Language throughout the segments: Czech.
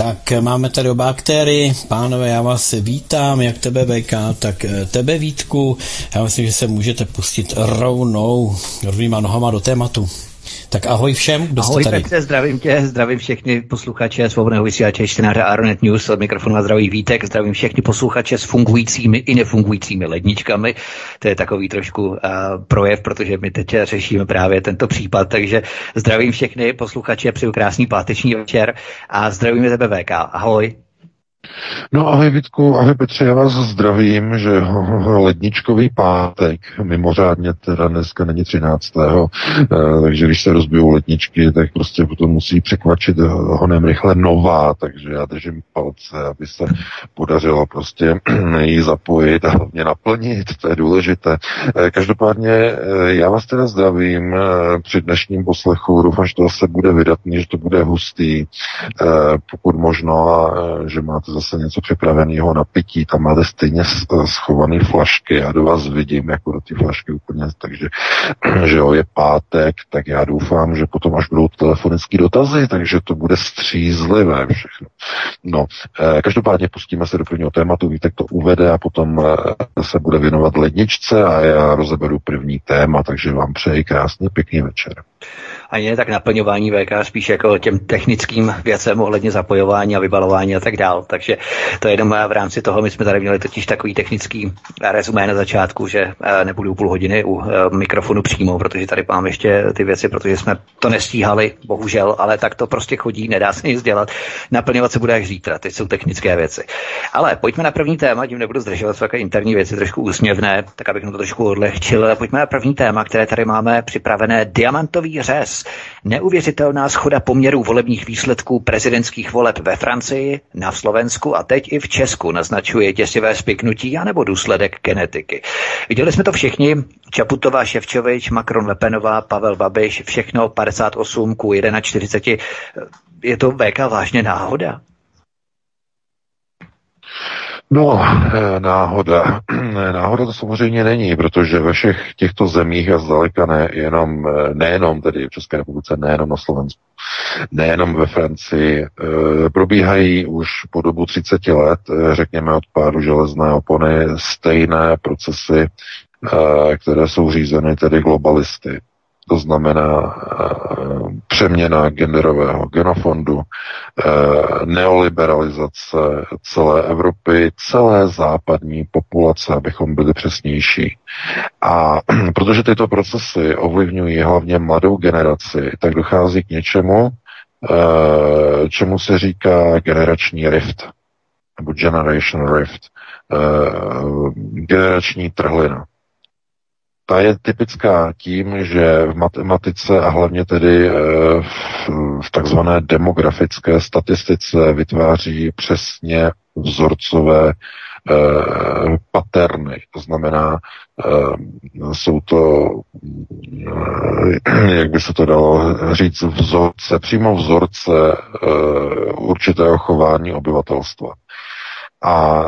Tak máme tady oba aktéry. Pánové, já vás vítám, jak tebe VK, tak eh, tebe Vítku. Já myslím, že se můžete pustit rovnou rovnýma nohama do tématu. Tak ahoj všem, kdo ahoj, jste tady. Petře, zdravím tě, zdravím všechny posluchače svobodného vysílače čtenáře Aronet News od mikrofonu a zdravý Vítek, zdravím všechny posluchače s fungujícími i nefungujícími ledničkami. To je takový trošku uh, projev, protože my teď řešíme právě tento případ, takže zdravím všechny posluchače, přeju krásný páteční večer a zdravíme tebe VK. Ahoj. No ahoj Vítku, ahoj Petře, já vás zdravím, že ledničkový pátek, mimořádně teda dneska není 13. Eh, takže když se rozbijou ledničky, tak prostě potom musí překvačit honem rychle nová, takže já držím palce, aby se podařilo prostě ji zapojit a hlavně naplnit, to je důležité. Eh, každopádně eh, já vás teda zdravím při dnešním poslechu, doufám, že to zase bude vydatný, že to bude hustý, pokud možno, že máte zase něco připraveného na pití, tam máte stejně schované flašky, já do vás vidím jako do ty flašky úplně, takže že jo, je pátek, tak já doufám, že potom až budou telefonické dotazy, takže to bude střízlivé všechno. No, eh, každopádně pustíme se do prvního tématu, Vítek to uvede a potom eh, se bude věnovat ledničce a já rozeberu první téma, takže vám přeji krásný, pěkný večer ani ne tak naplňování VK, spíš jako těm technickým věcem ohledně zapojování a vybalování a tak dál. Takže to je jenom v rámci toho, my jsme tady měli totiž takový technický rezumé na začátku, že eh, nebudu půl hodiny u eh, mikrofonu přímo, protože tady mám ještě ty věci, protože jsme to nestíhali, bohužel, ale tak to prostě chodí, nedá se nic dělat. Naplňovat se bude až zítra, teď jsou technické věci. Ale pojďme na první téma, tím nebudu zdržovat, jsou takové interní věci trošku úsměvné, tak abych to trošku odlehčil. Pojďme na první téma, které tady máme připravené, diamantový řez Neuvěřitelná schoda poměrů volebních výsledků prezidentských voleb ve Francii, na Slovensku a teď i v Česku naznačuje děsivé spiknutí anebo důsledek genetiky. Viděli jsme to všichni, Čaputová, Ševčovič, Macron, Lepenová, Pavel Babiš, všechno 58 ku 41. Je to VK vážně náhoda? No, eh, náhoda. Náhoda to samozřejmě není, protože ve všech těchto zemích a zdaleka ne, jenom, eh, nejenom tedy v České republice, nejenom na Slovensku, nejenom ve Francii, eh, probíhají už po dobu 30 let, řekněme od pádu železné opony, stejné procesy, které jsou řízeny tedy globalisty to znamená eh, přeměna genderového genofondu, eh, neoliberalizace celé Evropy, celé západní populace, abychom byli přesnější. A protože tyto procesy ovlivňují hlavně mladou generaci, tak dochází k něčemu, eh, čemu se říká generační rift, nebo generation rift, generační trhlina ta je typická tím, že v matematice a hlavně tedy eh, v, takzvané demografické statistice vytváří přesně vzorcové eh, paterny. To znamená, eh, jsou to, jak by se to dalo říct, vzorce, přímo vzorce určitého chování obyvatelstva. A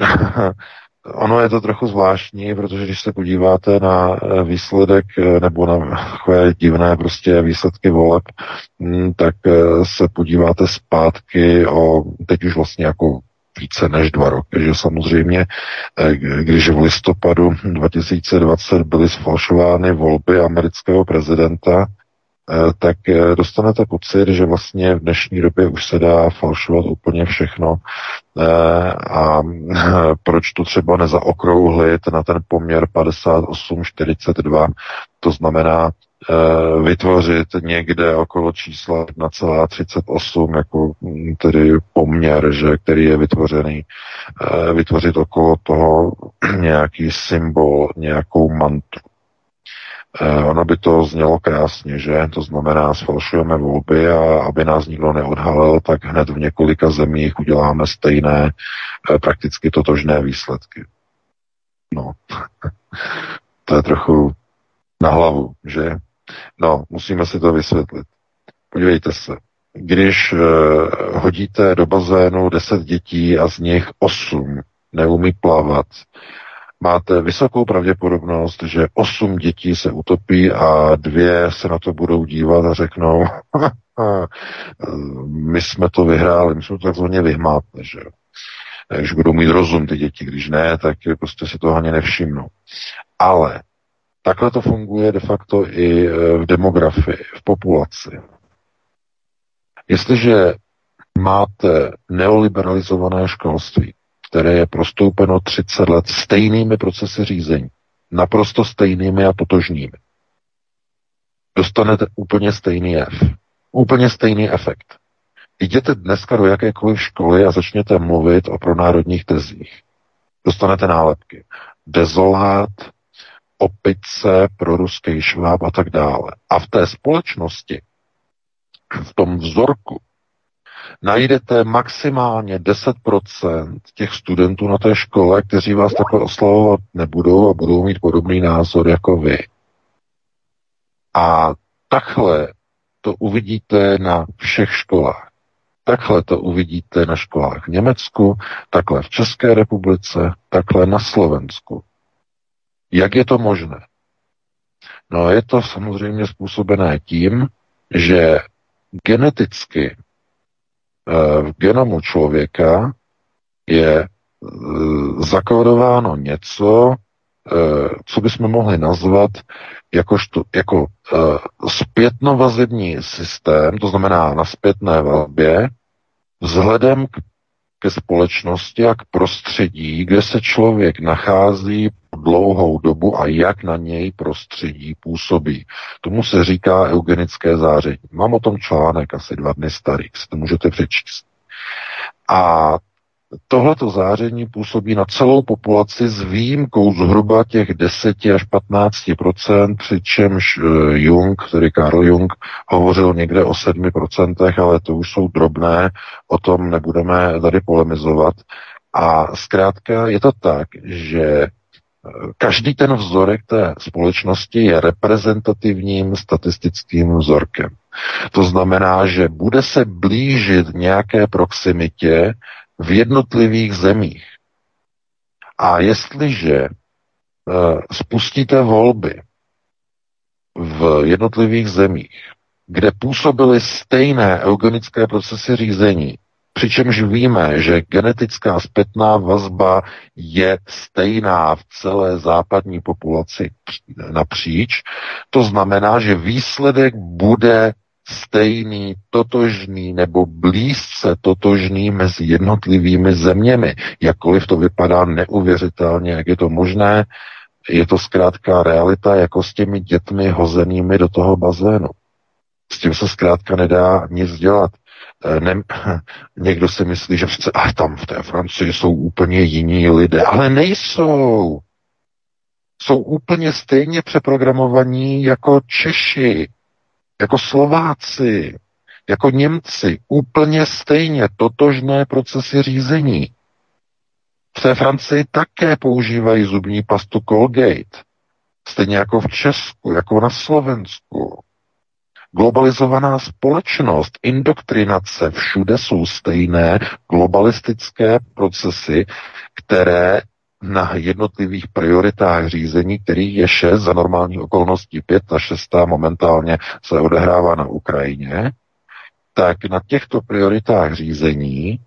Ono je to trochu zvláštní, protože když se podíváte na eh, výsledek eh, nebo na takové divné prostě výsledky voleb, mm, tak eh, se podíváte zpátky o teď už vlastně jako více než dva roky, že samozřejmě, když v listopadu 2020 byly sfalšovány volby amerického prezidenta, tak eh, dostanete pocit, že vlastně v dnešní době už se dá falšovat úplně všechno. Eh, a proč to třeba nezaokrouhlit na ten poměr 58-42, to znamená vytvořit někde okolo čísla 1,38 jako hm, tedy poměr, že, který je vytvořený, vytvořit okolo toho nějaký symbol, nějakou mantru. Eh, ono by to znělo krásně, že? To znamená, sfalšujeme volby a aby nás nikdo neodhalil, tak hned v několika zemích uděláme stejné, eh, prakticky totožné výsledky. No, to je trochu na hlavu, že? No, musíme si to vysvětlit. Podívejte se. Když uh, hodíte do bazénu 10 dětí a z nich 8 neumí plavat, máte vysokou pravděpodobnost, že 8 dětí se utopí a dvě se na to budou dívat a řeknou, my jsme to vyhráli, my jsme to takzvaně vyhmátli, že. Když budou mít rozum ty děti, když ne, tak prostě si toho ani nevšimnou. Ale takhle to funguje de facto i e, v demografii, v populaci. Jestliže máte neoliberalizované školství, které je prostoupeno 30 let stejnými procesy řízení, naprosto stejnými a totožnými, dostanete úplně stejný F. Úplně stejný efekt. Jděte dneska do jakékoliv školy a začněte mluvit o pronárodních tezích. Dostanete nálepky. Dezolát, opice, proruský šváb a tak dále. A v té společnosti, v tom vzorku, najdete maximálně 10% těch studentů na té škole, kteří vás takhle oslavovat nebudou a budou mít podobný názor jako vy. A takhle to uvidíte na všech školách. Takhle to uvidíte na školách v Německu, takhle v České republice, takhle na Slovensku. Jak je to možné? No je to samozřejmě způsobené tím, že geneticky v genomu člověka je eh, zakódováno něco, eh, co bychom mohli nazvat jakožto, jako zpětnovazební systém, to znamená na zpětné vazbě, vzhledem k, ke společnosti a k prostředí, kde se člověk nachází dlouhou dobu a jak na něj prostředí působí. Tomu se říká eugenické záření. Mám o tom článek asi dva dny starý, si to můžete přečíst. A Tohleto záření působí na celou populaci s výjimkou zhruba těch 10 až 15% přičemž eh, Jung, tedy Karl Jung, hovořil někde o 7% ale to už jsou drobné, o tom nebudeme tady polemizovat. A zkrátka je to tak, že každý ten vzorek té společnosti je reprezentativním statistickým vzorkem. To znamená, že bude se blížit nějaké proximitě, v jednotlivých zemích. A jestliže uh, spustíte volby v jednotlivých zemích, kde působily stejné eugenické procesy řízení, přičemž víme, že genetická zpětná vazba je stejná v celé západní populaci napříč, to znamená, že výsledek bude stejný, totožný nebo blízce totožný mezi jednotlivými zeměmi. Jakkoliv to vypadá neuvěřitelně, jak je to možné, je to zkrátka realita jako s těmi dětmi hozenými do toho bazénu. S tím se zkrátka nedá nic dělat. Eh, ne, někdo si myslí, že přece, a tam v té Francii jsou úplně jiní lidé, ale nejsou. Jsou úplně stejně přeprogramovaní jako Češi, jako Slováci, jako Němci, úplně stejně totožné procesy řízení. V té Francii také používají zubní pastu Colgate, stejně jako v Česku, jako na Slovensku. Globalizovaná společnost, indoktrinace, všude jsou stejné globalistické procesy, které na jednotlivých prioritách řízení, který je šest za normální okolností pět a šestá momentálně se odehrává na Ukrajině, tak na těchto prioritách řízení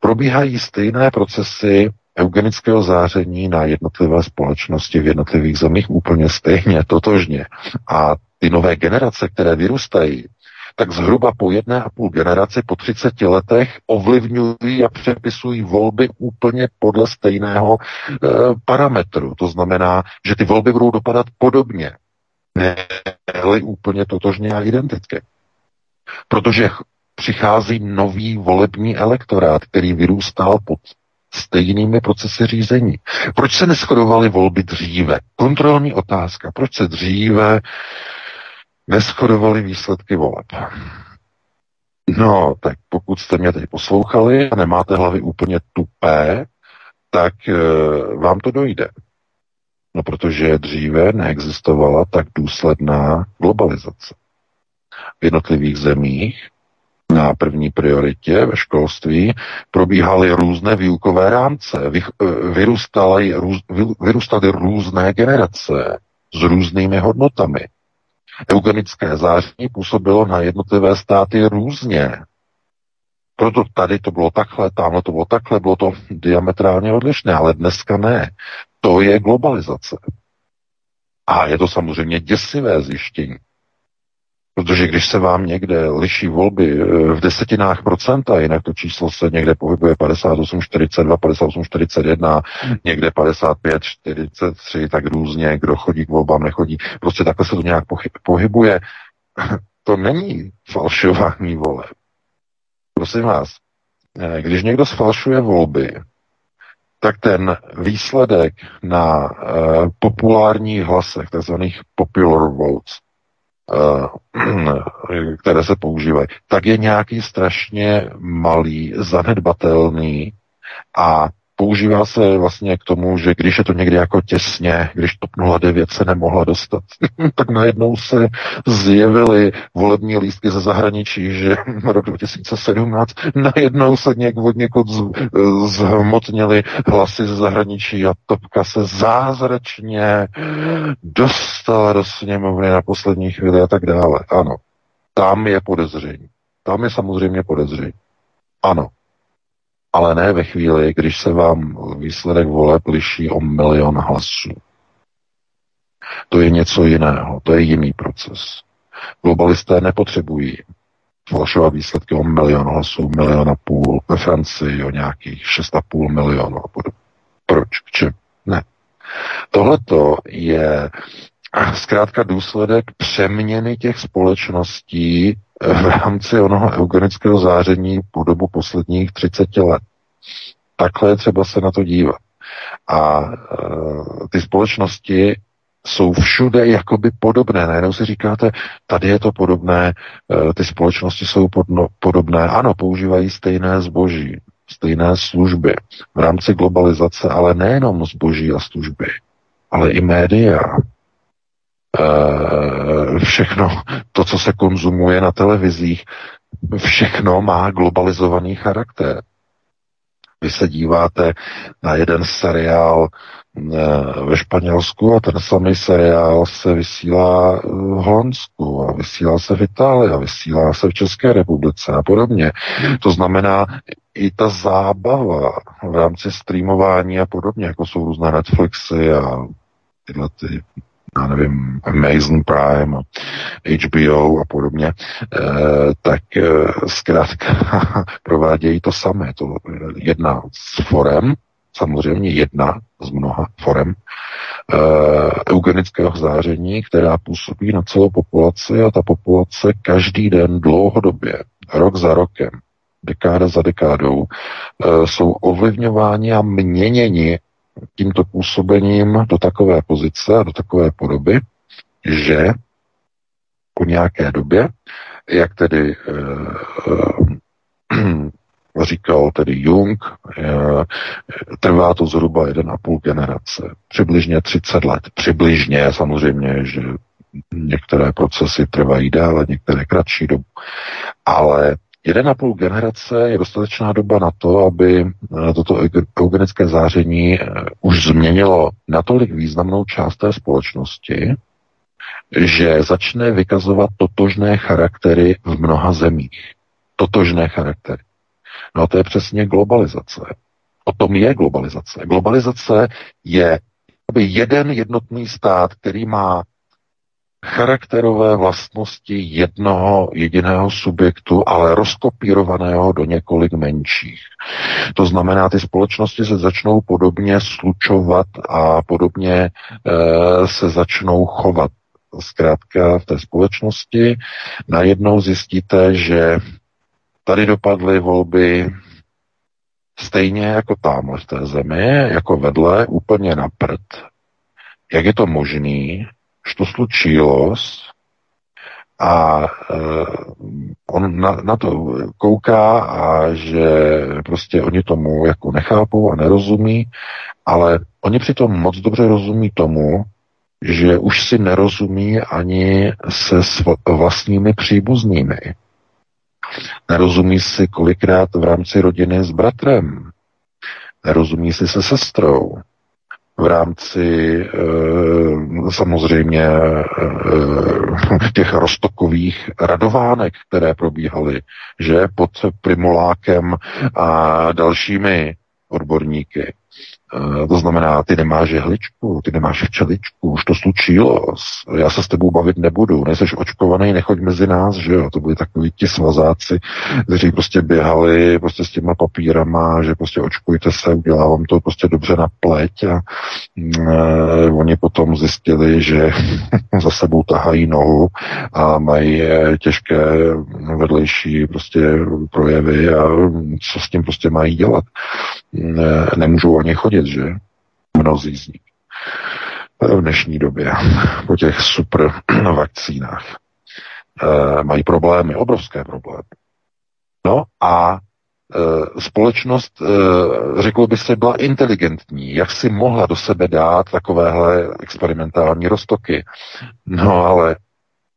probíhají stejné procesy eugenického záření na jednotlivé společnosti v jednotlivých zemích úplně stejně, totožně. A ty nové generace, které vyrůstají, tak zhruba po jedné a půl generaci, po 30 letech ovlivňují a přepisují volby úplně podle stejného e, parametru. To znamená, že ty volby budou dopadat podobně, ne úplně totožně a identicky. Protože přichází nový volební elektorát, který vyrůstal pod stejnými procesy řízení. Proč se neschodovaly volby dříve? Kontrolní otázka. Proč se dříve neschodovaly výsledky voleb. No, tak pokud jste mě teď poslouchali a nemáte hlavy úplně tupé, tak e, vám to dojde. No protože dříve neexistovala tak důsledná globalizace. V jednotlivých zemích na první prioritě ve školství probíhaly různé výukové rámce, vyrůstaly, vyrůstaly různé generace s různými hodnotami. Eugenické záření působilo na jednotlivé státy různě. Proto tady to bylo takhle, tamhle to bylo takhle, bylo to diametrálně odlišné, ale dneska ne. To je globalizace. A je to samozřejmě děsivé zjištění. Protože když se vám někde liší volby eh, v desetinách procenta, jinak to číslo se někde pohybuje 58, 42, 58, 41, někde 55, 43, tak různě, kdo chodí k volbám, nechodí. Prostě takhle se to nějak pohybuje. To není falšování voleb. Prosím vás, eh, když někdo sfalšuje volby, tak ten výsledek na uh, populárních hlasech, takzvaných popular votes, které se používají, tak je nějaký strašně malý, zanedbatelný a používá se vlastně k tomu, že když je to někdy jako těsně, když TOP 09 se nemohla dostat, tak najednou se zjevily volební lístky ze zahraničí, že rok 2017 najednou se něk od někud zhmotnily hlasy ze zahraničí a Topka se zázračně dostala do sněmovny na poslední chvíli a tak dále. Ano, tam je podezření. Tam je samozřejmě podezření. Ano, ale ne ve chvíli, když se vám výsledek voleb liší o milion hlasů. To je něco jiného, to je jiný proces. Globalisté nepotřebují falšovat výsledky o milion hlasů, milion a půl, ve Francii o nějakých 6,5 milionů a podobně. Proč? K čem? Ne. Tohleto je zkrátka důsledek přeměny těch společností v rámci onoho eugenického záření po dobu posledních 30 let. Takhle je třeba se na to dívat. A e, ty společnosti jsou všude jakoby podobné. Najednou si říkáte, tady je to podobné, e, ty společnosti jsou podno, podobné. Ano, používají stejné zboží, stejné služby v rámci globalizace, ale nejenom zboží a služby, ale i média, všechno to, co se konzumuje na televizích, všechno má globalizovaný charakter. Vy se díváte na jeden seriál eh, ve Španělsku a ten samý seriál se vysílá v Holandsku a vysílá se v Itálii a vysílá se v České republice a podobně. To znamená, i ta zábava v rámci streamování a podobně, jako jsou různé Netflixy a tyhle ty já nevím, Amazon Prime, HBO a podobně, eh, tak eh, zkrátka provádějí to samé. To jedna z forem, samozřejmě jedna z mnoha forem eh, eugenického záření, která působí na celou populaci a ta populace každý den dlouhodobě, rok za rokem, dekáda za dekádou, jsou ovlivňováni a měněni tímto působením do takové pozice a do takové podoby, že po nějaké době, jak tedy e, e, říkal tedy Jung, e, trvá to zhruba 1,5 generace, přibližně 30 let. Přibližně samozřejmě, že některé procesy trvají déle, některé kratší dobu, ale Jeden a půl generace je dostatečná doba na to, aby eh, toto eugenické záření eh, už změnilo natolik významnou část té společnosti, že začne vykazovat totožné charaktery v mnoha zemích. Totožné charaktery. No a to je přesně globalizace. O tom je globalizace. Globalizace je jeden jednotný stát, který má charakterové vlastnosti jednoho jediného subjektu, ale rozkopírovaného do několik menších. To znamená, ty společnosti se začnou podobně slučovat a podobně e, se začnou chovat. Zkrátka v té společnosti najednou zjistíte, že tady dopadly volby stejně jako tamhle v té zemi, jako vedle, úplně na prd. Jak je to možný, što slučilo, A on na, na to kouká a že prostě oni tomu jako nechápou a nerozumí, ale oni přitom moc dobře rozumí tomu, že už si nerozumí ani se vlastními příbuznými. Nerozumí si kolikrát v rámci rodiny s bratrem. Nerozumí si se sestrou. V rámci e, samozřejmě e, těch rostokových radovánek, které probíhaly, že pod Primolákem a dalšími odborníky. Eh, to znamená, ty nemáš jehličku, ty nemáš včeličku, už to slučilo, já se s tebou bavit nebudu, nejseš očkovaný, nechoď mezi nás, že jo, to byli takový ti svazáci, kteří prostě běhali prostě s těma papírama, že prostě očkujte se, udělá vám to prostě dobře na pleť a e, oni potom zjistili, že za sebou tahají nohu a mají eh, těžké vedlejší prostě projevy a co s tím prostě mají dělat. Nemůžou ani chodit že mnozí z nich v dnešní době po těch super vakcínách e, mají problémy, obrovské problémy. No a e, společnost, řeklo by se, byla inteligentní. Jak si mohla do sebe dát takovéhle experimentální roztoky? No ale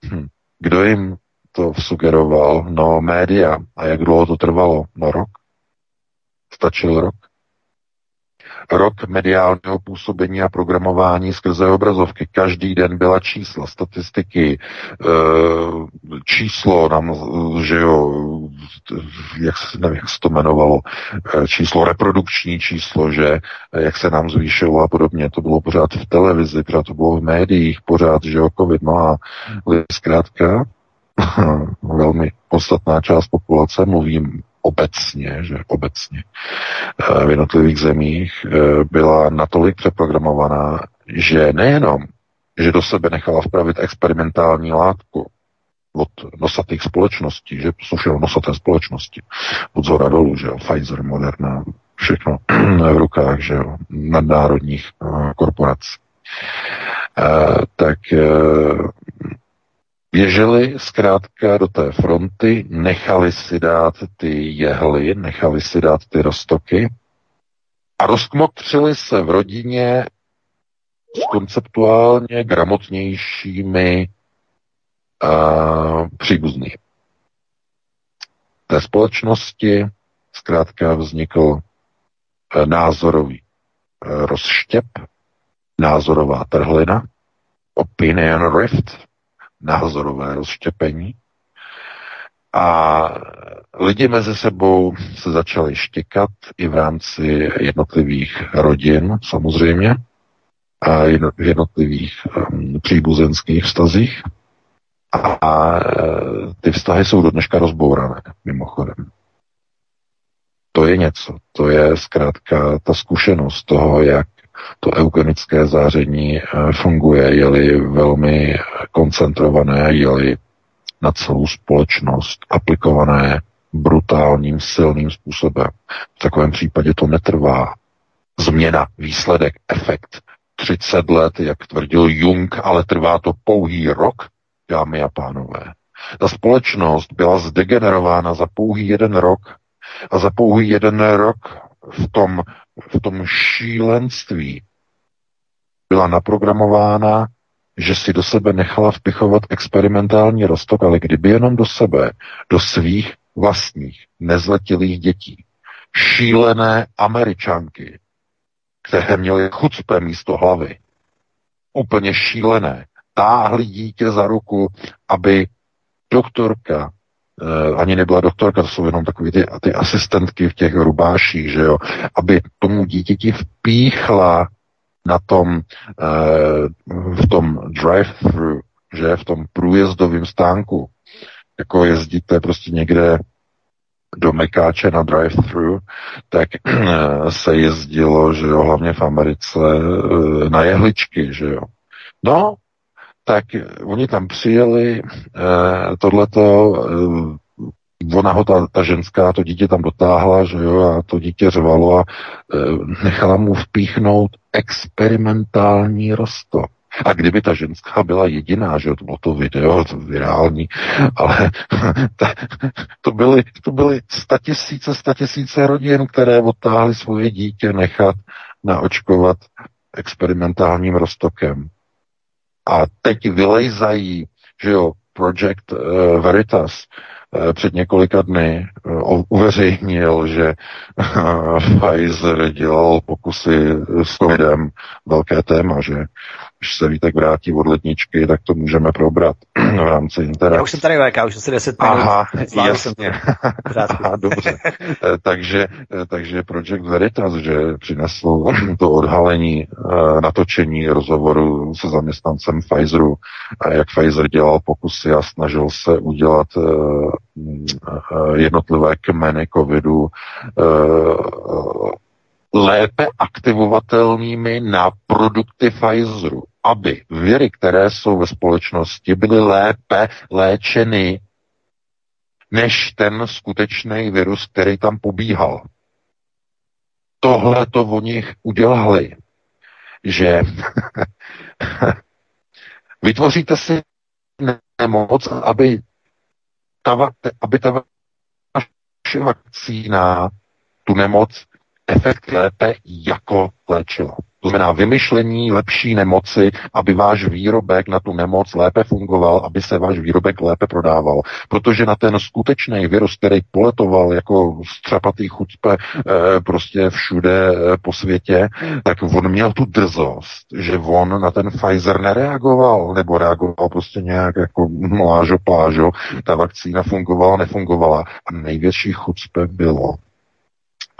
hm, kdo jim to sugeroval? No média. A jak dlouho to trvalo? No rok. Stačil rok rok mediálního působení a programování skrze obrazovky. Každý den byla čísla, statistiky, eh, číslo nám, že jo, jak, nevím, jak se to jmenovalo, eh, číslo, reprodukční číslo, že jak se nám zvýšilo a podobně. To bylo pořád v televizi, pořád to bylo v médiích, pořád, že jo, covid. No a zkrátka velmi podstatná část populace, mluvím obecně, že obecně eh, v jednotlivých zemích eh, byla natolik přeprogramovaná, že nejenom, že do sebe nechala vpravit experimentální látku od nosatých společností, že jsou všechno nosaté společnosti, od zhora dolů, že jo, Pfizer, Moderna, všechno v rukách, že jo, nadnárodních uh, korporací. Tak Běželi zkrátka do té fronty, nechali si dát ty jehly, nechali si dát ty roztoky a rozkmotřili se v rodině s konceptuálně gramotnějšími uh, příbuznými. Té společnosti zkrátka vznikl uh, názorový uh, rozštěp, názorová trhlina, opinion rift, názorové rozštěpení. A lidi mezi sebou se začali štěkat i v rámci jednotlivých rodin, samozřejmě, a v jednotlivých um, příbuzenských vztazích. A, ty vztahy jsou do dneška rozbourané, mimochodem. To je něco. To je zkrátka ta zkušenost toho, jak to eugenické záření eh, funguje, je-li velmi koncentrované, je-li na celou společnost aplikované brutálním, silným způsobem. V takovém případě to netrvá. Změna, výsledek, efekt 30 let, jak tvrdil Jung, ale trvá to pouhý rok, dámy a pánové. Ta společnost byla zdegenerována za pouhý jeden rok a za pouhý jeden rok v tom, v tom šílenství byla naprogramována, že si do sebe nechala vpichovat experimentální rostok, ale kdyby jenom do sebe, do svých vlastních nezletilých dětí, šílené američanky, které měly chucpe místo hlavy, úplně šílené, táhli dítě za ruku, aby doktorka ani nebyla doktorka, to jsou jenom takové ty, ty asistentky v těch rubáších, že jo, aby tomu dítěti vpíchla na tom, uh, v tom drive-thru, že? V tom průjezdovém stánku, jako jezdíte prostě někde do Mekáče na drive-thru, tak se jezdilo, že jo, hlavně v Americe, na jehličky, že jo. No, tak oni tam přijeli, eh, tohleto, eh, ona ho, ta, ta ženská, to dítě tam dotáhla, že jo, a to dítě řvalo a eh, nechala mu vpíchnout experimentální rostok. A kdyby ta ženská byla jediná, že to bylo to video, to virální, ale to byly, to byly statisíce, statisíce rodin, které odtáhly svoje dítě nechat naočkovat experimentálním roztokem. A teď vylejzají, že jo, Project uh, Veritas, Eh, před několika dny eh, uveřejnil, že Pfizer dělal pokusy s covidem, velké téma, že když se Vítek vrátí od letničky, tak to můžeme probrat v rámci interakce. Já už jsem tady VK, už jsem si 10 minut. Aha, jasně. Aha, dobře. Eh, takže, takže Project Veritas, že přinesl to odhalení, natočení rozhovoru se zaměstnancem Pfizeru, jak Pfizer dělal pokusy a snažil se udělat jednotlivé kmeny covidu eh, lépe aktivovatelnými na produkty Pfizeru, aby viry, které jsou ve společnosti, byly lépe léčeny než ten skutečný virus, který tam pobíhal. Tohle to oni udělali, že vytvoříte si nemoc, aby ta, aby ta vaše vakcína tu nemoc efekt lépe jako léčila. To znamená vymyšlení lepší nemoci, aby váš výrobek na tu nemoc lépe fungoval, aby se váš výrobek lépe prodával. Protože na ten skutečný virus, který poletoval jako střapatý chuťpe e, prostě všude e, po světě, tak on měl tu drzost, že on na ten Pfizer nereagoval, nebo reagoval prostě nějak jako mlážo plážo. Ta vakcína fungovala, nefungovala. A největší chucpe bylo,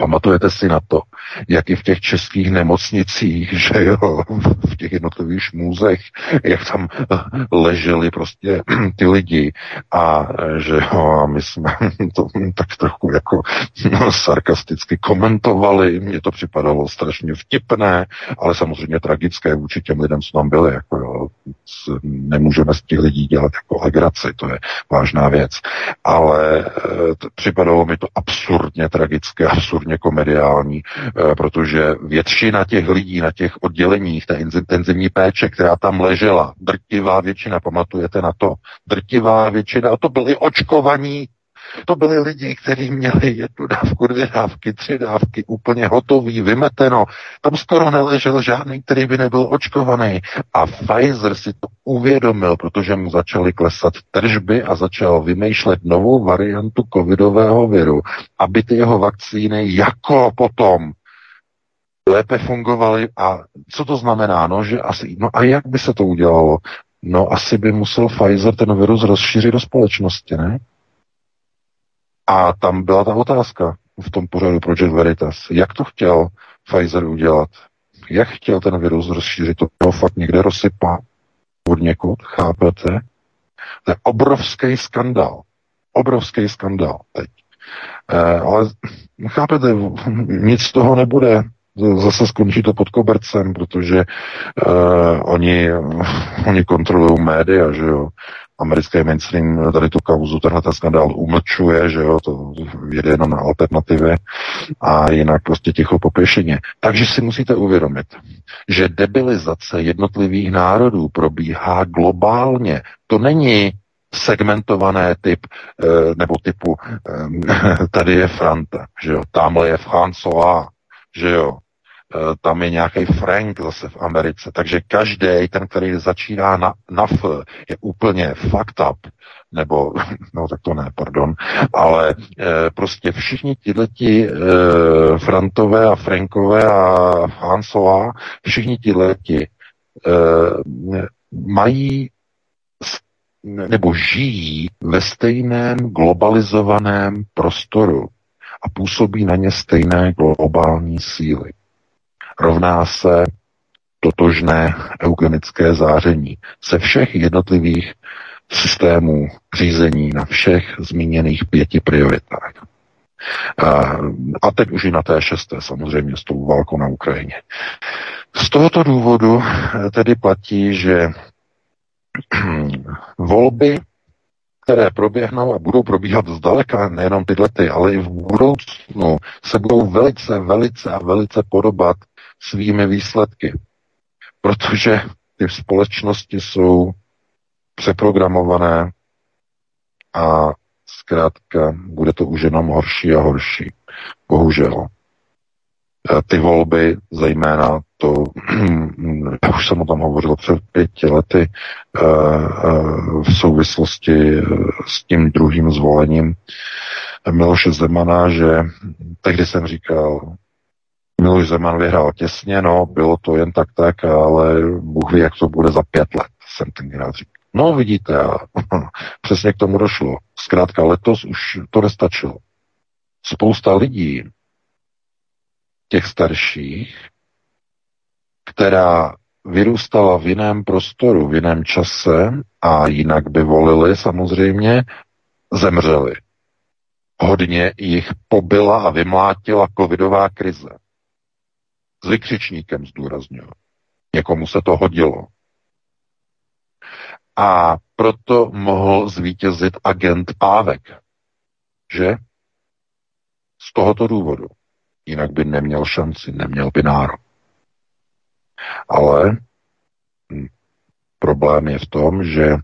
Pamatujete si na to, jak i v těch českých nemocnicích, že jo, v těch jednotlivých šmůzech, jak tam eh, leželi prostě ty lidi a že jo, a my jsme to tak trochu jako no, sarkasticky komentovali, mně to připadalo strašně vtipné, ale samozřejmě tragické vůči těm lidem, co tam byli, jako jo, nemůžeme z těch lidí dělat jako legraci, to je vážná věc, ale eh, připadalo mi to absurdně tragické, absurdně hodně komediální, eh, protože většina těch lidí na těch odděleních té intenzivní péče, která tam ležela, drtivá většina, pamatujete na to, drtivá většina, a to byli očkovaní to byli lidi, kteří měli jednu dávku, dvě dávky, tři dávky, úplně hotový, vymeteno. Tam skoro neležel žádný, který by nebyl očkovaný. A Pfizer si to uvědomil, protože mu začaly klesat tržby a začal vymýšlet novou variantu covidového viru, aby ty jeho vakcíny jako potom lépe fungovaly. A co to znamená? No, že asi, no a jak by se to udělalo? No asi by musel Pfizer ten virus rozšířit do společnosti, ne? A tam byla ta otázka v tom pořadu Project Veritas. Jak to chtěl Pfizer udělat? Jak chtěl ten virus rozšířit? To fakt někde rozsypá od někud, chápete? To je obrovský skandál. Obrovský skandál teď. Eh, ale chápete, nic z toho nebude. Zase skončí to pod kobercem, protože eh, oni, oni kontrolují média, že jo americký mainstream tady tu kauzu, tenhle ten skandál umlčuje, že jo, to jede jenom na alternativy a jinak prostě ticho popěšeně. Takže si musíte uvědomit, že debilizace jednotlivých národů probíhá globálně. To není segmentované typ, eh, nebo typu eh, tady je Franta, že jo, tamhle je François, že jo, tam je nějaký Frank zase v Americe, takže každý, ten, který začíná na, na F, je úplně fucked up, nebo, no tak to ne, pardon, ale e, prostě všichni tihleti e, Frantové a Frankové a Hansová, všichni tihleti e, mají nebo žijí ve stejném globalizovaném prostoru a působí na ně stejné globální síly rovná se totožné eugenické záření se všech jednotlivých systémů řízení na všech zmíněných pěti prioritách. A teď už i na té šesté, samozřejmě, s tou válkou na Ukrajině. Z tohoto důvodu tedy platí, že volby, které proběhnou a budou probíhat zdaleka, nejenom tyhle, ale i v budoucnu, se budou velice, velice a velice podobat svými výsledky. Protože ty společnosti jsou přeprogramované a zkrátka bude to už jenom horší a horší. Bohužel. Ty volby, zejména to, já už jsem o tom hovořil před pěti lety, eh, eh, v souvislosti s tím druhým zvolením Miloše Zemana, že tehdy jsem říkal, Miloš Zeman vyhrál těsně, no, bylo to jen tak tak, ale Bůh ví, jak to bude za pět let, jsem tenkrát říkal. No, vidíte, a přesně k tomu došlo. Zkrátka letos už to nestačilo. Spousta lidí, těch starších, která vyrůstala v jiném prostoru, v jiném čase a jinak by volili samozřejmě, zemřeli. Hodně jich pobyla a vymlátila covidová krize. S vykřičníkem zdůrazňuji. Někomu se to hodilo. A proto mohl zvítězit agent Pávek. Že? Z tohoto důvodu. Jinak by neměl šanci, neměl by nárok. Ale hm, problém je v tom, že e,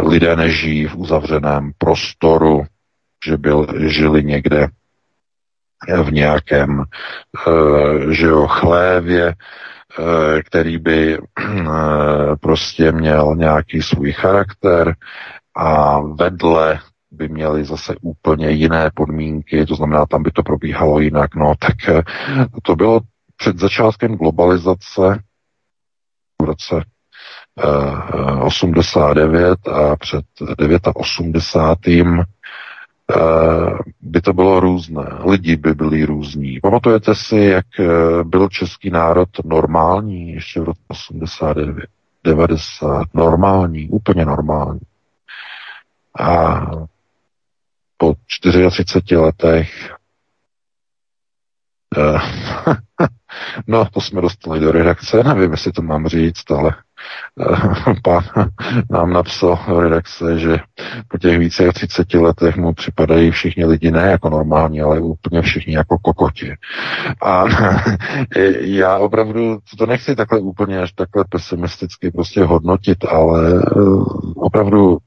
lidé nežijí v uzavřeném prostoru, že byl, žili někde v nějakém e, že jo, chlévě, e, který by e, prostě měl nějaký svůj charakter a vedle by měli zase úplně jiné podmínky, to znamená, tam by to probíhalo jinak. No, tak to bylo před začátkem globalizace v roce 89 eh, a před 89. Eh, by to bylo různé. Lidi by byli různí. Pamatujete si, jak eh, byl český národ normální ještě v roce 89, 90, normální, úplně normální. A po 34 letech No, to jsme dostali do redakce, nevím, jestli to mám říct, ale pán nám napsal do redakce, že po těch více jak 30 letech mu připadají všichni lidi ne jako normální, ale úplně všichni jako kokoti. A já opravdu to nechci takhle úplně až takhle pesimisticky prostě hodnotit, ale uh, opravdu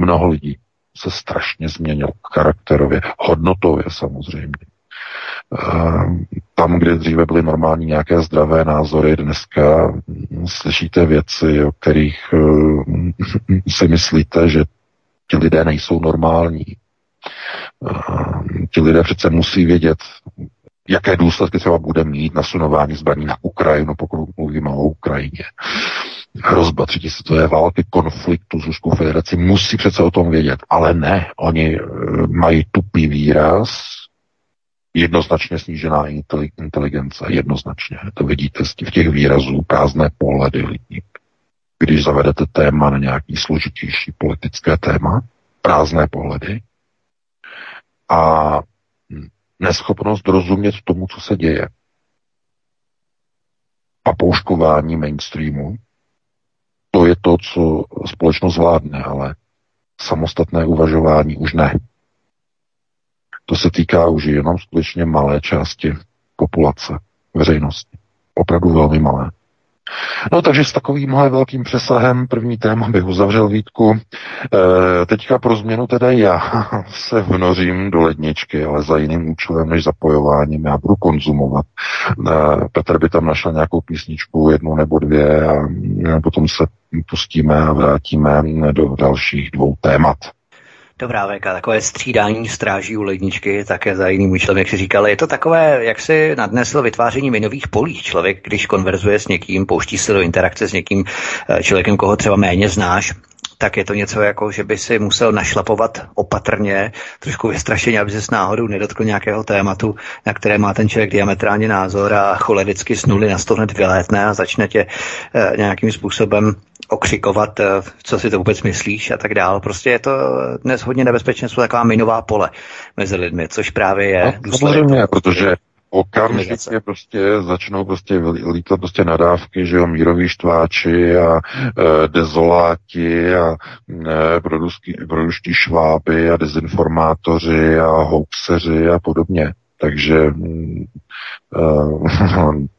mnoho lidí se strašně změnil charakterově, hodnotově samozřejmě. Ehm, tam, kde dříve byly normální nějaké zdravé názory, dneska slyšíte věci, o kterých ehm, si myslíte, že ti lidé nejsou normální. Ehm, ti lidé přece musí vědět, jaké důsledky třeba bude mít nasunování zbraní na Ukrajinu, pokud mluvíme o Ukrajině. Hrozba třetí světové války, konfliktu s Ruskou federací, musí přece o tom vědět. Ale ne, oni mají tupý výraz, jednoznačně snížená inteligence, jednoznačně. To vidíte z těch výrazů prázdné pohledy lidí. Když zavedete téma na nějaký složitější politické téma, prázdné pohledy a neschopnost rozumět tomu, co se děje. A pouškování mainstreamu, to je to, co společnost zvládne, ale samostatné uvažování už ne. To se týká už jenom skutečně malé části populace, veřejnosti. Opravdu velmi malé. No takže s takovýmhle velkým přesahem první téma bych uzavřel Vítku. E, teďka pro změnu teda já se vnořím do ledničky, ale za jiným účelem než zapojováním. Já budu konzumovat. E, Petr by tam našel nějakou písničku, jednu nebo dvě a potom se pustíme a vrátíme do dalších dvou témat. Dobrá, VK, takové střídání stráží u ledničky, také za jiným účelem, jak si říkal. Je to takové, jak si nadnesl vytváření minových polí. Člověk, když konverzuje s někým, pouští se do interakce s někým eh, člověkem, koho třeba méně znáš, tak je to něco jako, že by si musel našlapovat opatrně, trošku vystrašeně, aby se s náhodou nedotkl nějakého tématu, na které má ten člověk diametrálně názor a cholericky z nuly na sto hned vylétne a začne tě e, nějakým způsobem okřikovat, e, co si to vůbec myslíš a tak dál. Prostě je to dnes hodně nebezpečné, jsou taková minová pole mezi lidmi, což právě je no, Samozřejmě, protože okamžitě prostě začnou prostě lítat prostě nadávky, že jo, míroví štváči a e, dezoláti a e, produští šváby a dezinformátoři a hoaxeři a podobně. Takže e,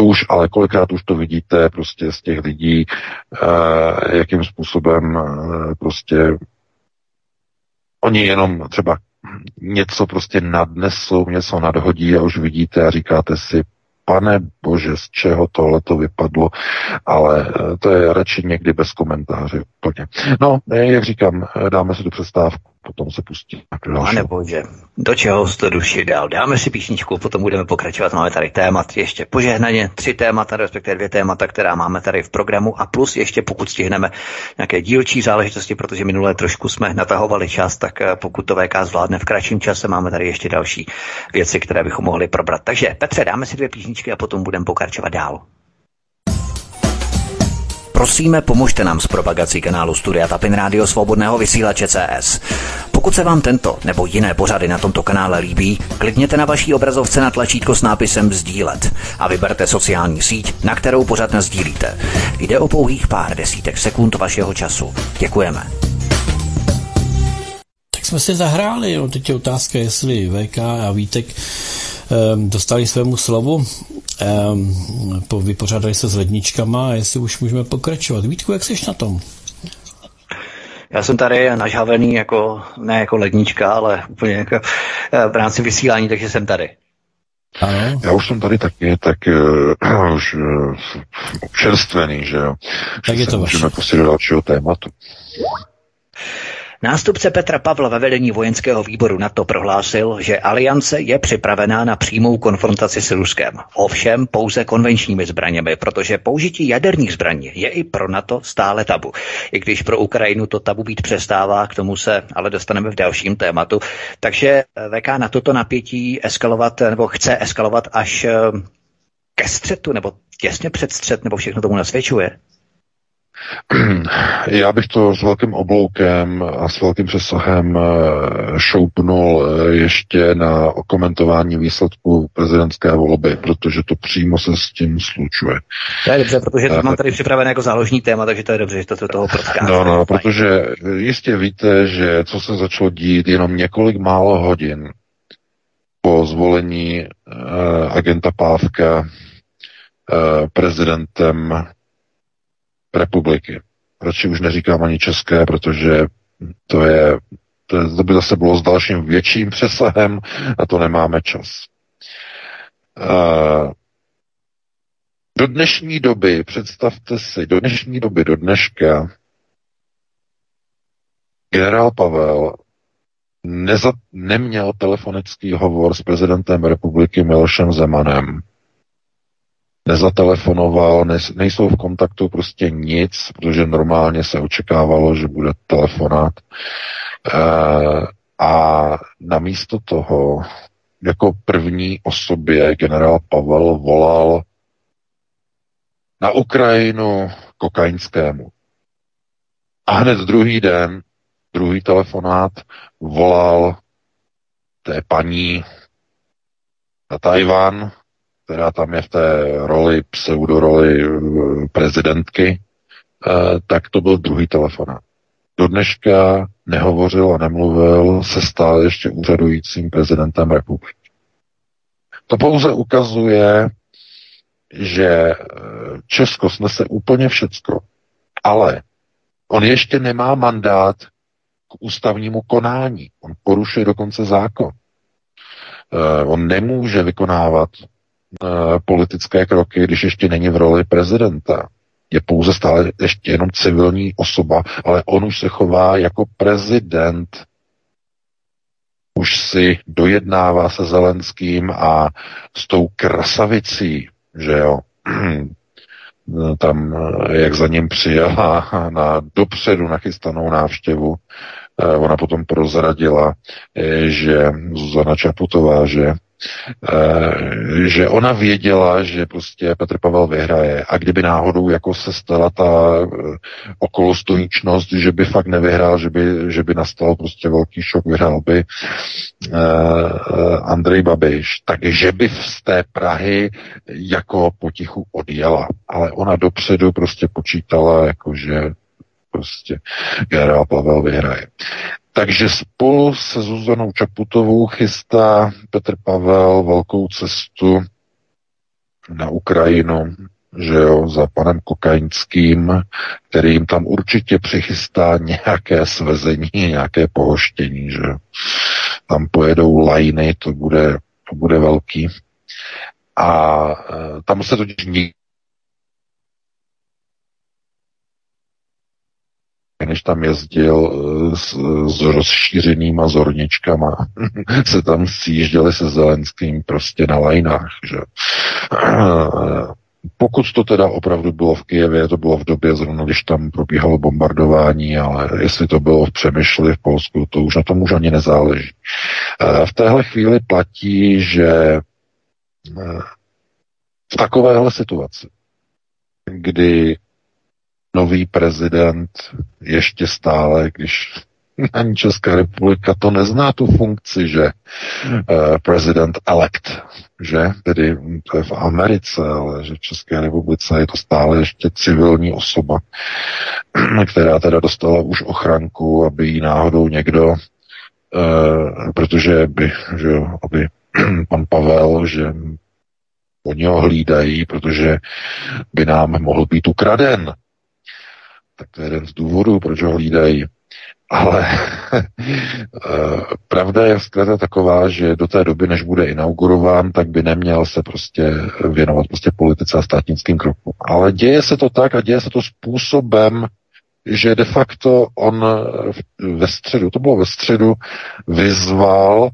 To už, ale kolikrát už to vidíte prostě z těch lidí, uh, jakým způsobem uh, prostě oni jenom třeba něco prostě nadnesou, něco nadhodí a už vidíte a říkáte si, pane bože, z čeho tohle to vypadlo, ale eh, to je radši někdy bez komentáře. No, jak říkám, dáme si tu přestávku potom se pustí. Pane bože, do čeho jste duši dal? Dáme si písničku, potom budeme pokračovat. Máme tady témat ještě požehnaně, tři témata, respektive dvě témata, která máme tady v programu a plus ještě pokud stihneme nějaké dílčí záležitosti, protože minulé trošku jsme natahovali čas, tak eh, pokud to VK zvládne v kratším čase, máme tady ještě další věci, které bychom mohli probrat. Takže Petře, dáme si dvě písničky a potom budeme pokračovat dál. Prosíme, pomožte nám s propagací kanálu Studia Tapin Rádio Svobodného vysílače CS. Pokud se vám tento nebo jiné pořady na tomto kanále líbí, klikněte na vaší obrazovce na tlačítko s nápisem Sdílet a vyberte sociální síť, na kterou pořád sdílíte. Jde o pouhých pár desítek sekund vašeho času. Děkujeme. Tak jsme si zahráli, jo. teď je otázka, jestli VK a Vítek um, dostali svému slovu um, vypořádali se s ledničkama a jestli už můžeme pokračovat. Vítku, jak jsi na tom? Já jsem tady nažhavený jako, ne jako lednička, ale úplně jako eh, v rámci vysílání, takže jsem tady. Ano. Já už jsem tady taky, tak uh, už uh, čerstvený, že jo. Tak že je to Můžeme pustit do dalšího tématu. Nástupce Petra Pavla ve vedení vojenského výboru NATO prohlásil, že aliance je připravená na přímou konfrontaci s Ruskem. Ovšem pouze konvenčními zbraněmi, protože použití jaderných zbraní je i pro NATO stále tabu. I když pro Ukrajinu to tabu být přestává, k tomu se ale dostaneme v dalším tématu. Takže VK na toto napětí eskalovat, nebo chce eskalovat až eh, ke střetu, nebo těsně před střet, nebo všechno tomu nasvědčuje? Já bych to s velkým obloukem a s velkým přesahem eh, šoupnul eh, ještě na komentování výsledků prezidentské volby, protože to přímo se s tím slučuje. To je dobře, protože to mám tady připravené jako záložní téma, takže to je dobře, že to toho protká. No, no, protože jistě víte, že co se začalo dít jenom několik málo hodin po zvolení uh, agenta Pávka uh, prezidentem republiky. Radši už neříkám ani české, protože to je, to, to by zase bylo s dalším větším přesahem a to nemáme čas. Do dnešní doby, představte si, do dnešní doby, do dneška, generál Pavel neza, neměl telefonický hovor s prezidentem republiky Milošem Zemanem nezatelefonoval, ne, nejsou v kontaktu prostě nic, protože normálně se očekávalo, že bude telefonát. E, a namísto toho jako první osobě generál Pavel volal na Ukrajinu kokainskému. A hned druhý den, druhý telefonát, volal té paní na Tajvan, která tam je v té roli, pseudoroli eh, prezidentky, eh, tak to byl druhý telefonát. Do dneška nehovořil a nemluvil se stále ještě úřadujícím prezidentem republiky. To pouze ukazuje, že eh, Česko snese úplně všecko, ale on ještě nemá mandát k ústavnímu konání. On porušuje dokonce zákon. On nemůže vykonávat politické kroky, když ještě není v roli prezidenta. Je pouze stále ještě jenom civilní osoba, ale on už se chová jako prezident. Už si dojednává se Zelenským a s tou krasavicí, že jo, tam, eh, jak za ním přijela na dopředu nachystanou návštěvu, eh, ona potom prozradila, že Zuzana Čaputová, že Eh, že ona věděla, že prostě Petr Pavel vyhraje a kdyby náhodou jako se stala ta eh, okolostojíčnost, že by fakt nevyhrál, že by, že by nastal prostě velký šok, vyhrál by uh, Andrej Babiš, takže by z té Prahy jako potichu odjela. Ale ona dopředu prostě počítala, jako že prostě generál Pavel vyhraje. Takže spolu se Zuzanou Čaputovou chystá Petr Pavel velkou cestu na Ukrajinu, že jo, za panem Kokainským, který jim tam určitě přichystá nějaké svezení, nějaké pohoštění, že tam pojedou lajny, to bude, to bude velký. A e, tam se totiž nikdy než tam jezdil e, s, s rozšířenýma zorničkama, se tam sjížděli se Zelenským prostě na lajnách, že pokud to teda opravdu bylo v Kijevě, to bylo v době zrovna, když tam probíhalo bombardování, ale jestli to bylo v Přemýšli v Polsku, to už na tom už ani nezáleží. Eh, v téhle chvíli platí, že eh, v takovéhle situaci, kdy nový prezident ještě stále, když ani Česká republika to nezná tu funkci, že uh, president elect, že tedy to je v Americe, ale že v České republice je to stále ještě civilní osoba, která teda dostala už ochranku, aby jí náhodou někdo, uh, protože by, že jo, aby pan Pavel, že oni ho hlídají, protože by nám mohl být ukraden. Tak to je jeden z důvodů, proč ho hlídají. Ale eh, pravda je zkrátka taková, že do té doby, než bude inaugurován, tak by neměl se prostě věnovat prostě politice a státnickým krokům. Ale děje se to tak a děje se to způsobem, že de facto on ve středu, to bylo ve středu, vyzval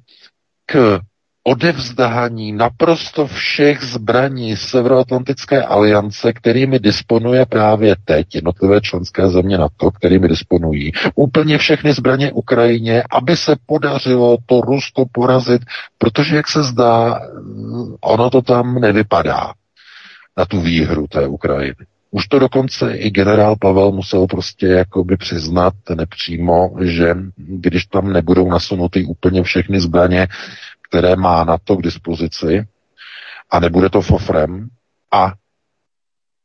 k odevzdání naprosto všech zbraní Severoatlantické aliance, kterými disponuje právě teď jednotlivé členské země NATO, kterými disponují úplně všechny zbraně Ukrajině, aby se podařilo to Rusko porazit, protože, jak se zdá, ono to tam nevypadá na tu výhru té Ukrajiny. Už to dokonce i generál Pavel musel prostě jakoby přiznat nepřímo, že když tam nebudou nasunuty úplně všechny zbraně, které má na to k dispozici a nebude to fofrem a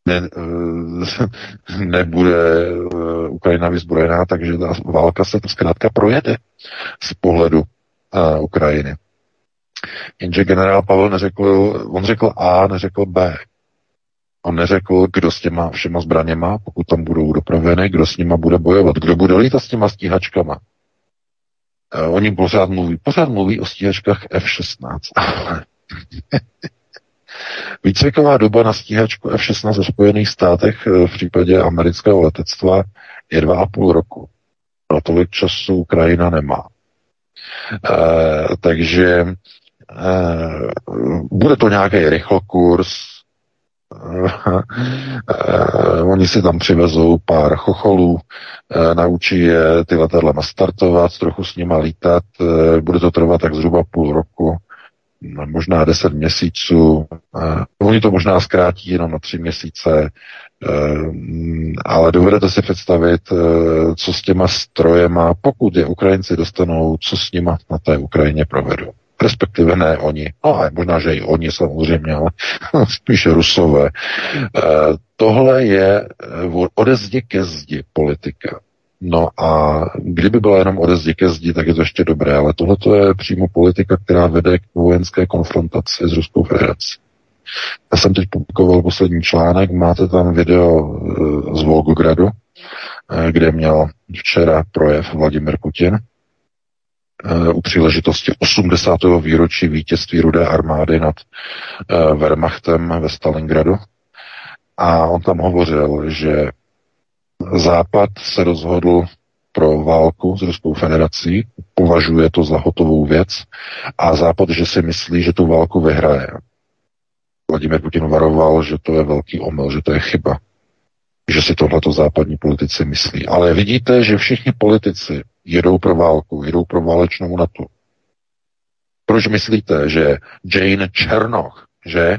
ne, eh, nebude eh, Ukrajina vyzbrojená, takže ta válka se zkrátka projede z pohledu uh, Ukrajiny. Jenže generál Pavel neřekl, on řekl A, neřekl B. On neřekl, kdo s těma všema zbraněma, pokud tam budou dopraveny, kdo s nima bude bojovat, kdo bude lítat s těma stíhačkama. Uh, oni pořád mluví, pořád mluví o stíhačkách F-16. Výcviková doba na stíhačku F-16 ve Spojených státech eh, v případě amerického letectva je dva a půl roku. Na tolik času Ukrajina nemá. Uh, takže uh, bude to nějaký rychlokurs, oni si tam přivezou pár chocholů, uh, naučí je ty letadla nastartovat, trochu s nima lítat, uh, bude to trvat tak zhruba půl roku, no, možná deset měsíců, oni to možná zkrátí jenom na tři měsíce, ale dovedete si představit, co s těma strojema, pokud je Ukrajinci dostanou, co s nima na té Ukrajině provedou respektive ne oni, no a možná, že i oni samozřejmě, ale spíše rusové. E, tohle je eh, ode zdi ke zdi politika. No a kdyby byla jenom ode zdi ke zdi, tak je to ještě dobré, ale tohle je přímo politika, která vede k vojenské konfrontaci s Ruskou federací. Já jsem teď publikoval poslední článek, máte tam video eh, z Volgogradu, kde měl včera projev Vladimir Putin, Eh, u příležitosti 80. výročí vítězství Rudé armády nad uh, Wehrmachtem ve Stalingradu. A on tam hovořil, že Západ se rozhodl pro válku s Ruskou federací, považuje to za hotovou věc a Západ, že si myslí, že tu válku vyhraje. Vladimir Putin varoval, že to je velký omyl, že to je chyba, že si tohleto západní politici myslí. Ale vidíte, že všichni politici jedou pro válku, jedou pro válečnou NATO. Proč myslíte, že Jane Černoch, že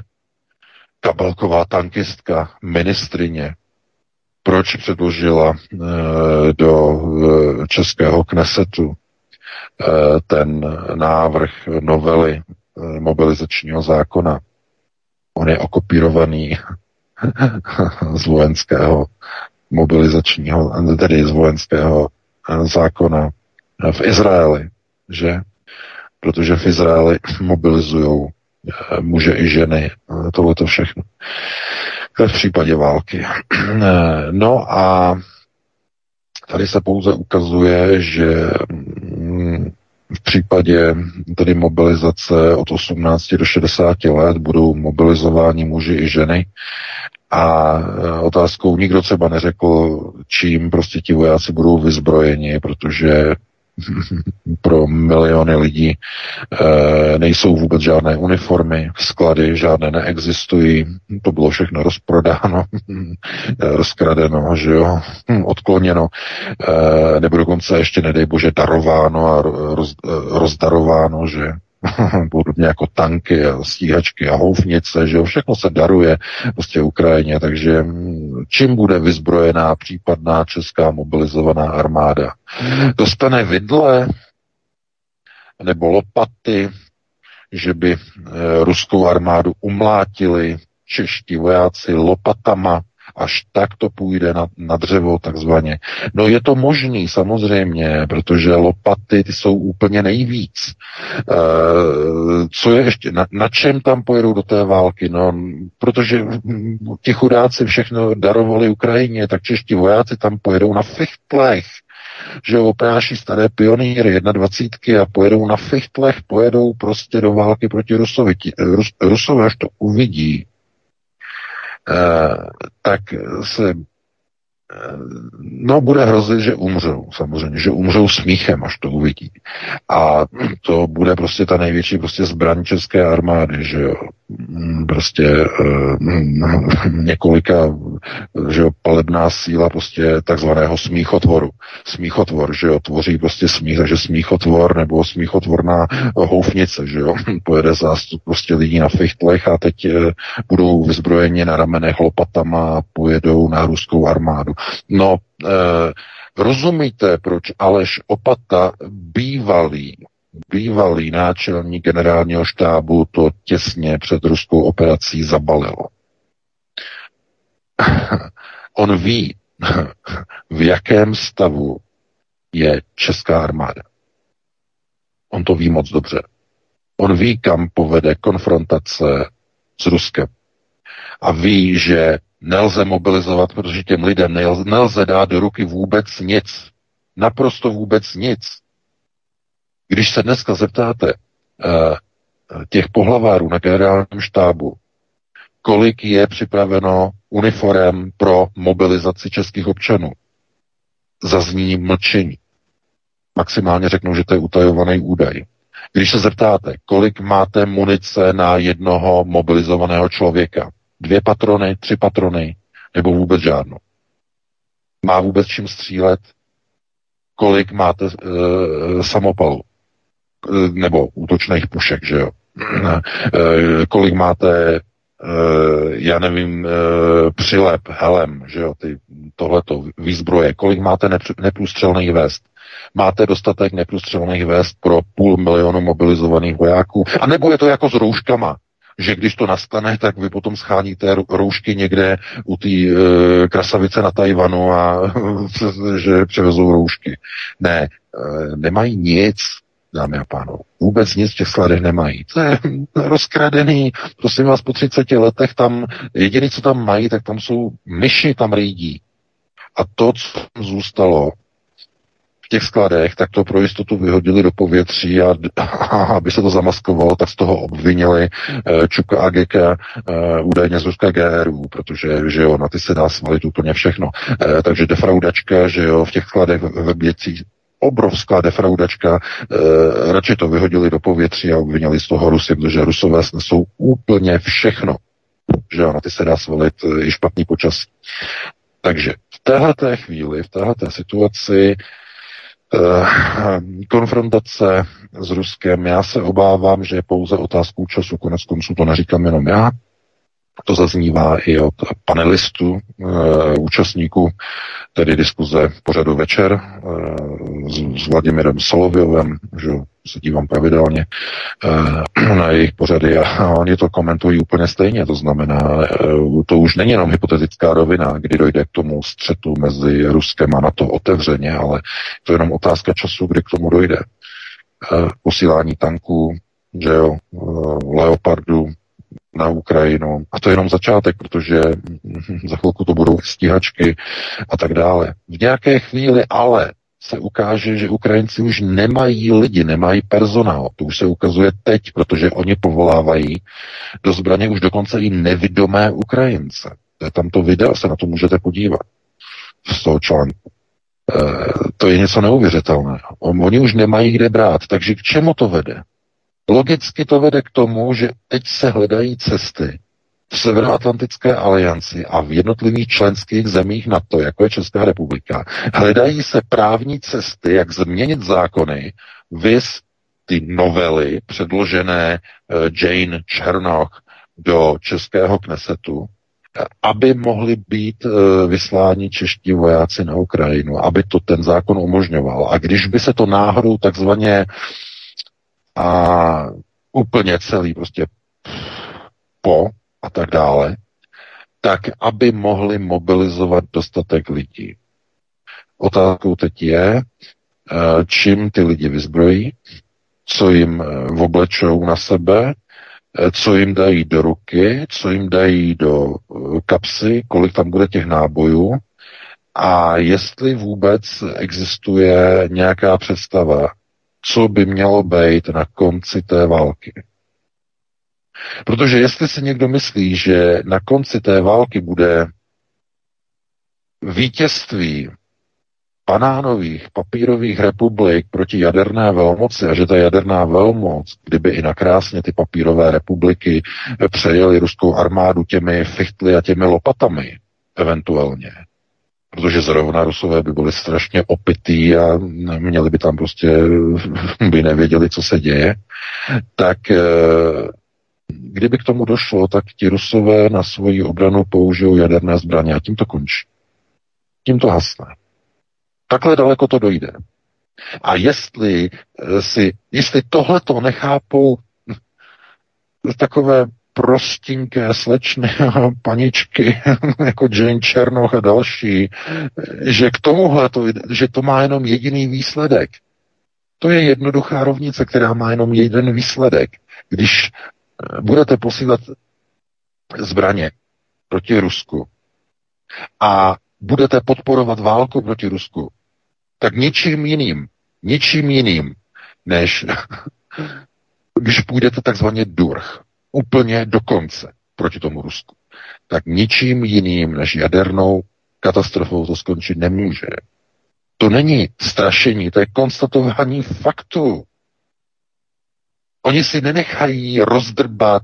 kabelková tankistka, ministrině, proč předložila e, do e, českého knesetu e, ten návrh novely e, mobilizačního zákona? On je okopírovaný z vojenského mobilizačního, tedy z vojenského zákona v Izraeli, že? Protože v Izraeli mobilizují muže i ženy, tohle to všechno. V případě války. No a tady se pouze ukazuje, že mm, v případě tedy mobilizace od 18 do 60 let budou mobilizováni muži i ženy. A e, otázkou nikdo třeba neřekl, čím prostě ti vojáci budou vyzbrojeni, protože pro miliony lidí e, nejsou vůbec žádné uniformy, sklady žádné neexistují, to bylo všechno rozprodáno, rozkradeno, že jo, odkloněno, e, nebo dokonce ještě, nedej bože, darováno a roz, rozdarováno, že podobně jako tanky a stíhačky a houfnice, že jo, všechno se daruje prostě Ukrajině, takže mm, čím bude vyzbrojená případná česká mobilizovaná armáda? Dostane vidle nebo lopaty, že by e, ruskou armádu umlátili čeští vojáci lopatama, až tak to půjde na, na dřevo takzvaně. No je to možný samozřejmě, protože lopaty ty jsou úplně nejvíc. E, co je ještě, na, na čem tam pojedou do té války? No, protože ti chudáci všechno darovali Ukrajině, tak čeští vojáci tam pojedou na fichtlech že opráší staré pionýry 21 a pojedou na fichtlech, pojedou prostě do války proti Rusovi. Rus, Rusové až to uvidí, tak se Eh, no, bude hrozit, že umřou, samozřejmě, že umřou smíchem, až to uvidí. A to bude prostě ta největší prostě zbraň české armády, že jo. Mm, prostě uh, několika, že jo, palebná síla prostě takzvaného smíchotvoru. Smíchotvor, že jo, tvoří prostě smích, takže smíchotvor nebo smíchotvorná houfnice, že jo. Pojede zástup prostě lidí na fichtlech a teď uh, budou vyzbrojeni na ramenech lopatama a pojedou na ruskou armádu. No, eh, rozumíte, proč Aleš Opata, bývalý, bývalý náčelník generálního štábu, to těsně před ruskou operací zabalil. On ví, v jakém stavu je česká armáda. On to ví moc dobře. On ví, kam povede konfrontace s Ruskem. A ví, že nelze mobilizovat, protože těm lidem nelze, nelze dát do ruky vůbec nic. Naprosto vůbec nic. Když se dneska zeptáte uh, těch pohlavárů na generálním štábu, kolik je připraveno uniform pro mobilizaci českých občanů, zazní mlčení. Maximálně řeknou, že to je utajovaný údaj. Když se zeptáte, kolik máte munice na jednoho mobilizovaného člověka, dvě patrony, tři patrony, nebo vůbec žádnou. Má vůbec čím střílet? Kolik máte e, samopalů? E, nebo útočných pušek, že jo? E, kolik máte, e, já nevím, přilep, helem, že jo, ty, tohleto, výzbroje, kolik máte neprůstřelných vest? Máte dostatek neprůstřelných vest pro půl milionu mobilizovaných vojáků? A nebo je to jako s rouškama? že když to nastane, tak vy potom scháníte roušky někde u té e, krasavice na Tajvanu a že převezou roušky. Ne, e, nemají nic, dámy a pánové. Vůbec nic v těch skladech nemají. To je rozkradený, prosím vás, po 30 letech tam, jediný, co tam mají, tak tam jsou myši, tam rýdí. A to, co zůstalo, těch skladech, tak to pro jistotu vyhodili do povětří a, a aby se to zamaskovalo, tak z toho obvinili uh, Čuka a Geka, uh, údajně z Ruska GRU, protože že jo, na ty se dá svalit úplně všechno. Uh, takže defraudačka, že jo, v těch skladech ve Běcích obrovská defraudačka, e, radši to vyhodili do povětří a obvinili z toho Rusy, protože Rusové snesou úplně všechno. Že na ty se dá svalit i špatný počas. Takže v této chvíli, v této situaci Eh, konfrontace s Ruskem, já se obávám, že je pouze otázkou času, konec konců to neříkám jenom já, to zaznívá i od panelistů, e, účastníků, tedy diskuze pořadu večer e, s, Vladimirem Soloviovem, že se dívám pravidelně e, na jejich pořady a oni to komentují úplně stejně. To znamená, to už není jenom hypotetická rovina, kdy dojde k tomu střetu mezi Ruskem a NATO otevřeně, ale to je jenom otázka času, kdy k tomu dojde. Posílání tanků, že jo, leopardu na Ukrajinu. A to je jenom začátek, protože za chvilku to budou stíhačky a tak dále. V nějaké chvíli ale se ukáže, že Ukrajinci už nemají lidi, nemají personál. To už se ukazuje teď, protože oni povolávají do zbraně už dokonce i nevidomé Ukrajince. To je tam to video, se na to můžete podívat z toho článku. E, to je něco neuvěřitelného. Oni už nemají kde brát, takže k čemu to vede? Logicky to vede k tomu, že teď se hledají cesty v Severoatlantické alianci a v jednotlivých členských zemích NATO, jako je Česká republika, hledají se právní cesty, jak změnit zákony, vys ty novely předložené eh, Jane Černoch do českého knesetu, aby mohli být eh, vysláni čeští vojáci na Ukrajinu, aby to ten zákon umožňoval. A když by se to náhodou takzvaně a úplně celý prostě po a tak dále, tak aby mohli mobilizovat dostatek lidí. Otázkou teď je, eh, čím ty lidi vyzbrojí, co jim eh, oblečou na sebe, eh, co jim dají do ruky, co jim dají do kapsy, kolik tam bude těch nábojů a jestli vůbec existuje nějaká představa, co by mělo být na konci té války. Protože jestli si někdo myslí, že na konci té války bude vítězství banánových, papírových republik proti jaderné velmoci a že ta jaderná velmoc, kdyby i nakrásně ty papírové republiky přejeli ruskou armádu těmi fichtly a těmi lopatami, eventuálně, protože zrovna Rusové by byli strašně opitý a měli by tam prostě, by nevěděli, co se děje, tak eh, kdyby k tomu došlo, tak ti Rusové na svoji obranu použijou jaderné zbraně a tím to končí. Tím to hasne. Takhle daleko to dojde. A jestli eh, si, jestli tohle to nechápou takové prostinké slečny paničky jako Jane Černoch a další, že k tomuhle, to, že to má jenom jediný výsledek. To je jednoduchá rovnice, která má jenom jeden výsledek. Když eh, budete posílat zbraně proti Rusku a budete podporovat válku proti Rusku, tak ničím jiným, ničím jiným, než když půjdete takzvaně durch, úplně do konce proti tomu Rusku, tak ničím jiným než jadernou katastrofou to skončit nemůže. To není strašení, to je konstatování faktu. Oni si nenechají rozdrbat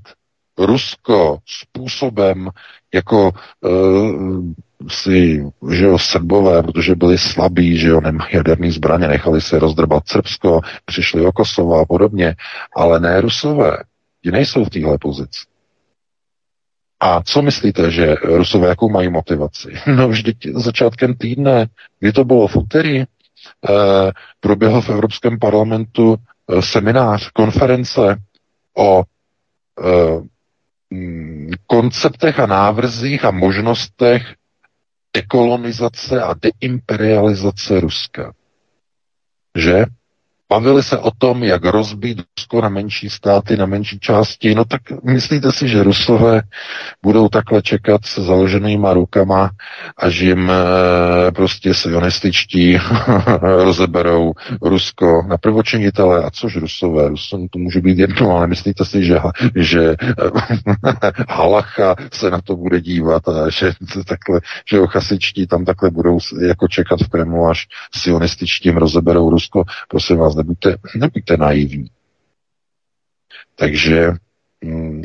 Rusko způsobem, jako uh, si, že jo, Srbové, protože byli slabí, že jo, nemají jaderný zbraně, nechali se rozdrbat Srbsko, přišli o Kosovo a podobně, ale ne Rusové. Ti nejsou v téhle pozici. A co myslíte, že Rusové jakou mají motivaci? No vždyť začátkem týdne, kdy to bylo v úterý, eh, proběhl v Evropském parlamentu eh, seminář, konference o eh, mm, konceptech a návrzích a možnostech dekolonizace a deimperializace Ruska. Že? Bavili se o tom, jak rozbít Rusko na menší státy, na menší části. No tak myslíte si, že Rusové budou takhle čekat se založenýma rukama, až jim e, prostě sionističtí rozeberou Rusko na prvočinitele. A což Rusové? Rusům to může být jedno, ale myslíte si, že, že Halacha se na to bude dívat a že takhle, že chasičtí tam takhle budou jako čekat v Kremlu, až sionističtím rozeberou Rusko. Prosím vás, nebuďte, nebuďte naivní. Takže mm,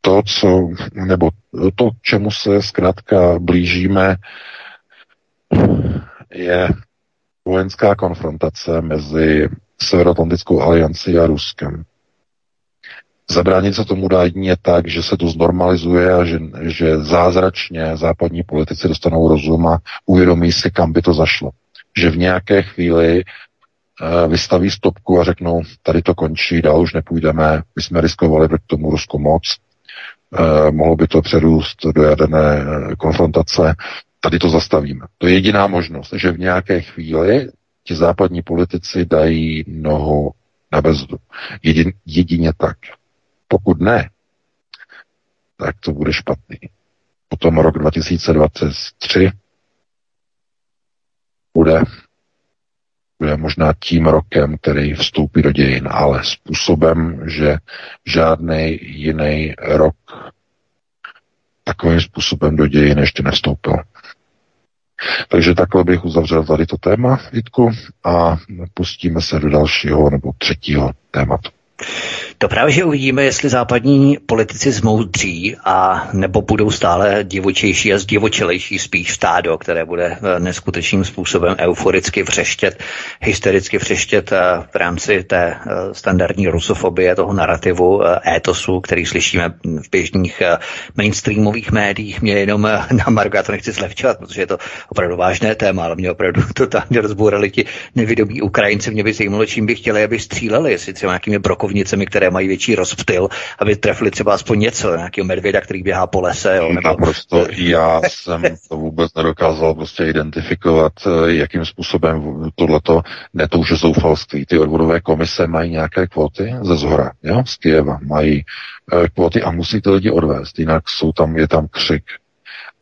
to, co, nebo to, čemu se zkrátka blížíme, je vojenská konfrontace mezi Severoatlantickou aliancí a Ruskem. Zabránit se tomu dá jedině tak, že se to znormalizuje a že, že zázračně západní politici dostanou rozum a uvědomí si, kam by to zašlo. Že v nějaké chvíli vystaví stopku a řeknou, tady to končí, dál už nepůjdeme, my jsme riskovali proti tomu Rusku moc, eh, mohlo by to přerůst do jaderné eh, konfrontace, tady to zastavíme. To je jediná možnost, že v nějaké chvíli ti západní politici dají nohu na brzdu. Jedin, jedině tak. Pokud ne, tak to bude špatný. Potom rok 2023 bude, bude možná tím rokem, který vstoupí do dějin, ale způsobem, že žádný jiný rok takovým způsobem do dějin ještě nevstoupil. Takže takhle bych uzavřel tady to téma, Vítku, a pustíme se do dalšího nebo třetího tématu. To právě, že uvidíme, jestli západní politici zmoudří a nebo budou stále divočejší a zdivočelejší spíš stádo, které bude eh, neskutečným způsobem euforicky vřeštět, hystericky vřeštět eh, v rámci té eh, standardní rusofobie, toho narrativu, étosu, který slyšíme v běžných mainstreamových médiích. Mě jenom na Margo, já to nechci zlehčovat, protože je to opravdu vážné téma, ale mě opravdu totálně rozbourali ti nevědomí Ukrajinci. Mě by zajímalo, čím by chtěli, aby stříleli, jestli třeba nějakými brokovnicemi, které mají větší rozptyl, aby trefili třeba aspoň něco, nějakého medvěda, který běhá po lese. Jo, nebo... Naprosto, já jsem to vůbec nedokázal prostě identifikovat, eh, jakým způsobem tohleto, ne to už zoufalství, ty odvodové komise mají nějaké kvóty ze zhora, jo, z Kijeva, mají e, kvóty a musí ty lidi odvést, jinak jsou tam, je tam křik.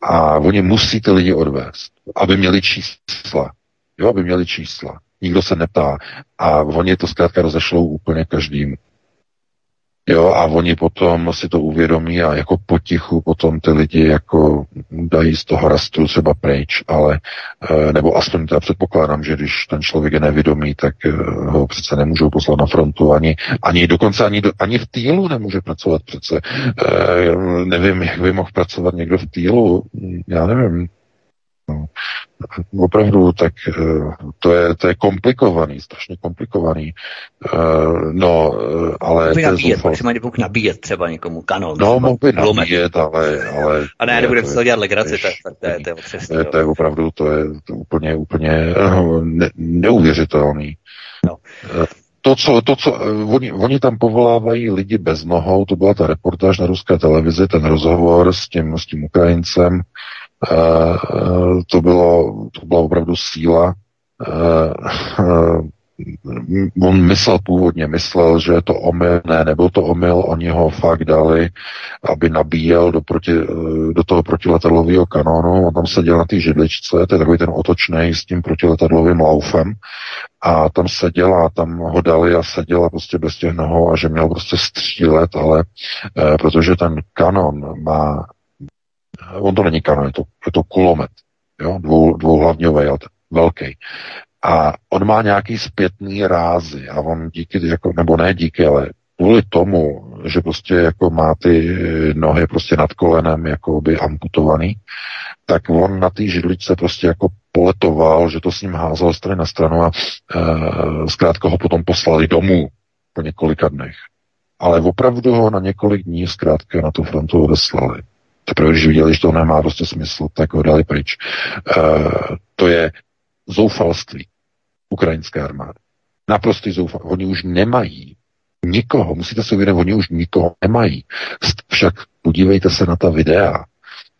A oni musí ty lidi odvést, aby měli čísla, jo, aby měli čísla. Nikdo se neptá. A oni to zkrátka rozešlou úplně každému. Jo, a oni potom si to uvědomí a jako potichu potom ty lidi jako dají z toho rastru třeba pryč, ale eh, nebo aspoň teda předpokládám, že když ten člověk je nevědomý, tak eh, ho přece nemůžou poslat na frontu, ani, ani dokonce ani, ani v týlu nemůže pracovat přece. Eh, nevím, jak by mohl pracovat někdo v týlu, já nevím. No, opravdu, tak eh, to je, to je komplikovaný, strašně komplikovaný. Uh, no, eh, ale... Mohl nabíjet, maximálně mohl nabíjet třeba někomu kanon. No, mohl by nabíjet, ale, ale... A ne, nebude to dělat legraci, to, to, je, to, je, to, je, to je opravdu, to je to úplně, úplně ne, neuvěřitelný. No. To, co, to, co oni, oni tam povolávají lidi bez nohou, to byla ta reportáž na ruské televizi, ten rozhovor s tím, s tím Ukrajincem, Eh, to, bylo, to byla opravdu síla. Eh, on myslel původně, myslel, že je to omyl, ne, nebyl to omyl, oni ho fakt dali, aby nabíjel do, proti, eh, do toho protiletadlového kanónu, on tam seděl na té židličce, to je takový ten otočný s tím protiletadlovým laufem, a tam seděl a tam ho dali a seděl a prostě bez těch nohou a že měl prostě střílet, ale e, protože ten kanon má on to není kanon, je to, je to kulomet, jo, dvou, dvouhlavňový, ale velký. A on má nějaký zpětný rázy a on díky, jako, nebo ne díky, ale kvůli tomu, že prostě jako má ty nohy prostě nad kolenem jako by amputovaný, tak on na té židličce prostě jako poletoval, že to s ním házel strany na stranu a e, zkrátka ho potom poslali domů po několika dnech. Ale opravdu ho na několik dní zkrátka na tu frontu odeslali. Teprve když viděli, že to nemá prostě smysl, tak ho dali pryč. Uh, to je zoufalství ukrajinské armády. Naprostý zoufalství. Oni už nemají nikoho, musíte si uvědomit, oni už nikoho nemají. Však podívejte se na ta videa,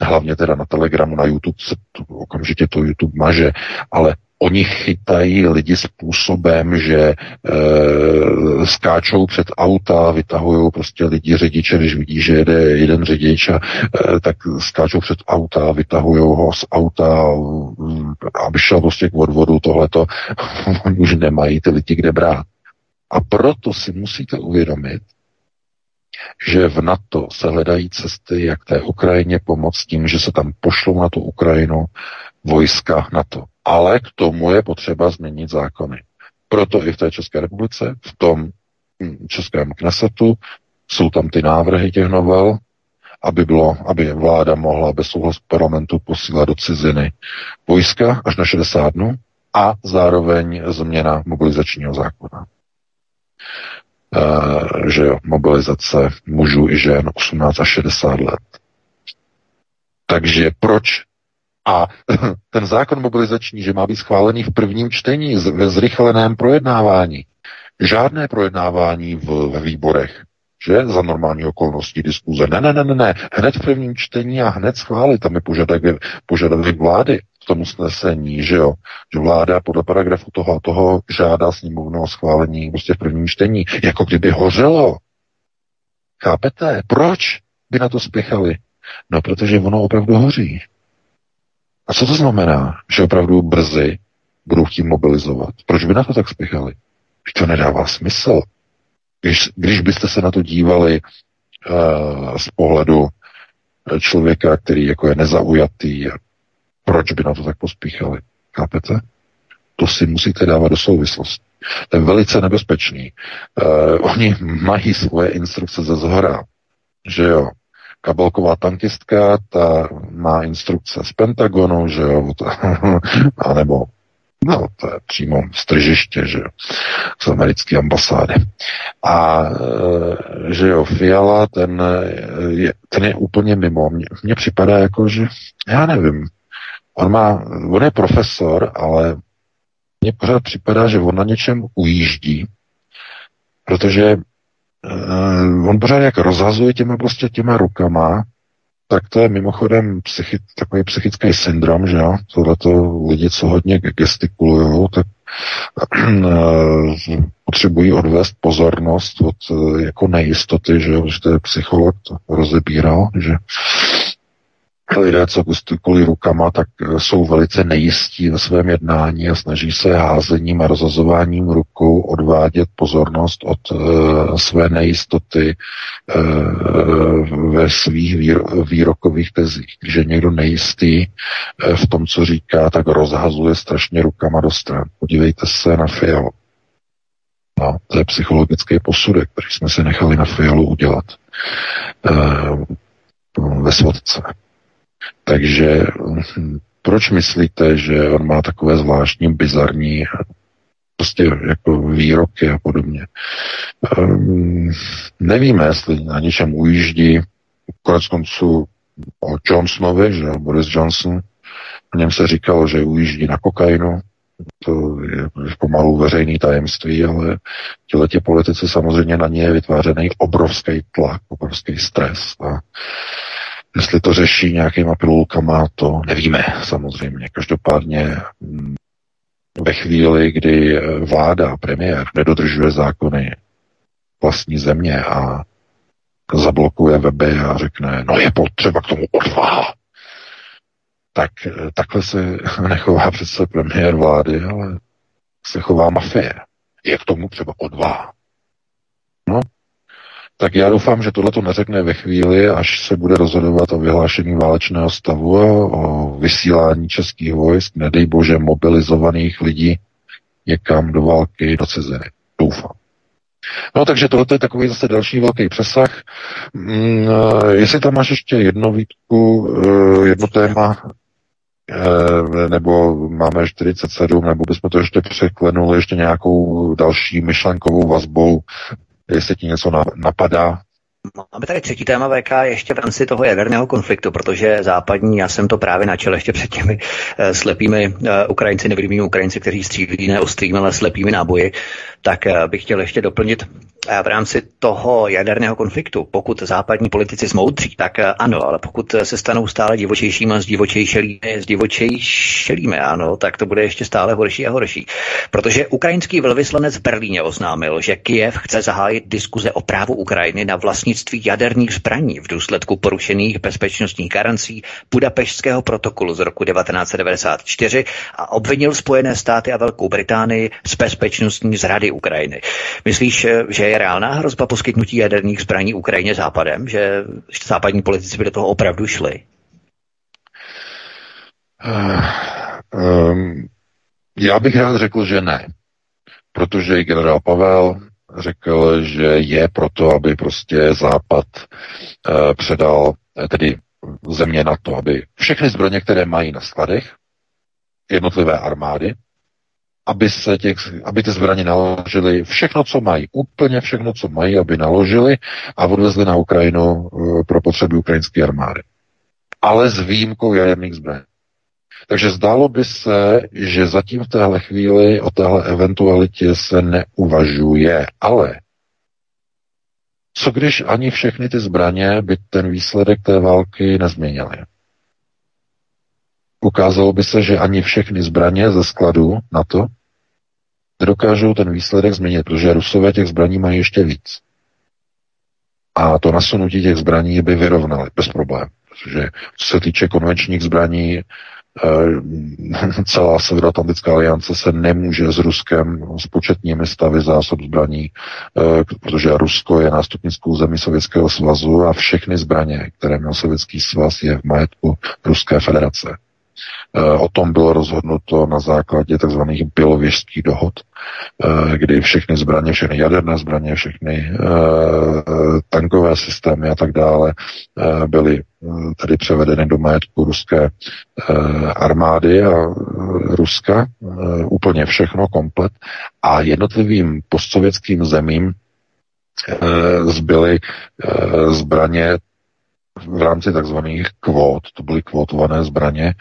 hlavně teda na Telegramu, na YouTube se to, okamžitě to YouTube maže, ale Oni chytají lidi způsobem, že e, skáčou před auta, vytahují prostě lidi řidiče, když vidí, že jede jeden řidič, a, e, tak skáčou před auta, vytahují ho z auta, aby šel prostě k odvodu tohleto. Oni už nemají ty lidi kde brát. A proto si musíte uvědomit, že v NATO se hledají cesty, jak té Ukrajině pomoct tím, že se tam pošlou na tu Ukrajinu vojska NATO ale k tomu je potřeba změnit zákony. Proto i v té České republice, v tom hm, českém knesetu, jsou tam ty návrhy těch novel, aby, bylo, aby vláda mohla bez souhlasu parlamentu posílat do ciziny vojska až na 60 dnů a zároveň změna mobilizačního zákona. E, že jo, mobilizace mužů i žen 18 až 60 let. Takže proč a ten zákon mobilizační, že má být schválený v prvním čtení ve zrychleném projednávání. Žádné projednávání v, ve výborech. že za normální okolností diskuze. Ne, ne, ne, ne, ne, hned v prvním čtení a hned schválit, tam je požadavek, požadavek vlády v tom usnesení, že jo, že vláda podle paragrafu toho a toho žádá sněmovnu o schválení prostě v prvním čtení, jako kdyby hořelo. Chápete? Proč by na to spěchali? No, protože ono opravdu hoří. A co to znamená, že opravdu brzy budou chtít mobilizovat? Proč by na to tak spěchali? To nedává smysl. Když, když byste se na to dívali uh, z pohledu člověka, který jako je nezaujatý, proč by na to tak pospíchali? Chápete? To si musíte dávat do souvislosti. To je velice nebezpečný. Uh, oni mají svoje instrukce ze zhora, že jo. Kabelková tankistka, ta má instrukce z Pentagonu, že jo, a nebo No, to je přímo z tržiště, že jo, z americké ambasády. A e, že jo, Fiala, ten je, ten je úplně mimo. Mně, připadá jako, že, já nevím, on má, on je profesor, ale mně pořád připadá, že on na něčem ujíždí, protože on pořád jak rozhazuje těma prostě těma rukama, tak to je mimochodem psychi, takový psychický syndrom, že jo? Tohleto lidi, co hodně gestikulují, tak uh, potřebují odvést pozornost od uh, jako nejistoty, že jo? Že to je psycholog, to rozebíral, že lidé, co gestikují rukama, tak eh, jsou velice nejistí ve svém jednání a snaží se házením a rozhazováním rukou odvádět pozornost od uh, své nejistoty uh, ve svých výro- výrokových tezích. Když je někdo nejistý uh, v tom, co říká, tak rozhazuje strašně rukama do stran. Podívejte se na Fialu. No, to je psychologický posudek, který jsme si nechali na Fialu udělat uh, ve svodce. Takže hm, proč myslíte, že on má takové zvláštní, bizarní prostě jako výroky a podobně. Um, nevíme, jestli na něčem ujíždí. Konec konců o Johnsonovi, že Boris Johnson, o něm se říkalo, že ujíždí na kokainu, to je pomalu veřejný tajemství, ale těletě politici samozřejmě na ně je vytvářený obrovský tlak, obrovský stres. A Jestli to řeší nějakýma pilulkama, to nevíme samozřejmě. Každopádně mm, ve chvíli, kdy vláda, premiér nedodržuje zákony vlastní země a zablokuje weby a řekne, no je potřeba k tomu odvaha, tak takhle se nechová přece premiér vlády, ale se chová mafie. Je k tomu třeba odvaha. No, tak já doufám, že tohle to neřekne ve chvíli, až se bude rozhodovat o vyhlášení válečného stavu a o vysílání českých vojsk, nedej bože mobilizovaných lidí někam do války, do ciziny. Doufám. No takže tohle je takový zase další velký přesah. Mm, jestli tam máš ještě jedno výtku, eh, jedno téma, eh, nebo máme 47, nebo bychom to ještě překlenuli ještě nějakou další myšlenkovou vazbou jestli ti něco napadá. Máme tady třetí téma VK ještě v rámci toho jaderného konfliktu, protože západní, já jsem to právě načel ještě před těmi uh, slepými uh, Ukrajinci, nevidými Ukrajinci, kteří střílí ne ostrými, ale slepými náboji, tak uh, bych chtěl ještě doplnit v rámci toho jaderného konfliktu, pokud západní politici zmoudří, tak eh, ano, ale pokud se stanou stále divočejšími a zdivočejšelými, zdivočejšelými, ano, tak to bude ještě stále horší a horší. Protože ukrajinský velvyslanec v Berlíně oznámil, že Kiev chce zahájit diskuze o právu Ukrajiny na vlastnictví jaderných zbraní v důsledku porušených bezpečnostních garancí Budapešského protokolu z roku 1994 a obvinil Spojené státy a Velkou Británii z bezpečnostní zrady Ukrajiny. Myslíš, eh, že je reálná hrozba poskytnutí jaderných zbraní Ukrajině západem, že západní politici by do toho opravdu šli? Uh, um, já bych rád řekl, že ne. Protože i generál Pavel řekl, že je proto, aby prostě Západ uh, předal, eh, tedy země na to, aby všechny zbraně, které mají na skladech, jednotlivé armády, aby, se těch, aby ty zbraně naložili všechno, co mají, úplně všechno, co mají, aby naložili a odvezli na Ukrajinu eh, pro potřeby ukrajinské armády. Ale s výjimkou jaderných zbraní. Takže zdálo by se, že zatím v téhle chvíli o téhle eventualitě se neuvažuje, ale Co když ani všechny ty zbraně by ten výsledek té války nezměnily? Ukázalo by se, že ani všechny zbraně ze skladu na to nedokážou ten výsledek změnit, protože Rusové těch zbraní mají ještě víc. A to nasunutí těch zbraní by vyrovnali bez problémů. Protože co se týče konvenčních zbraní, celá Severoatlantická aliance se nemůže s Ruskem s početními stavy zásob zbraní, eh, protože Rusko je nástupnickou zemí Sovětského svazu a všechny zbraně, které měl Sovětský svaz, je v majetku Ruské federace. Eh, o tom bylo rozhodnuto na základě tzv. bilověžských dohod, eh, kdy všechny zbraně, všechny jaderné zbraně, všechny eh, tankové systémy a tak dále byly tedy převedeny do majetku ruské armády a Ruska, úplně všechno komplet a jednotlivým postsovětským zemím zbyly zbraně v rámci takzvaných kvót, to byly kvótované zbraně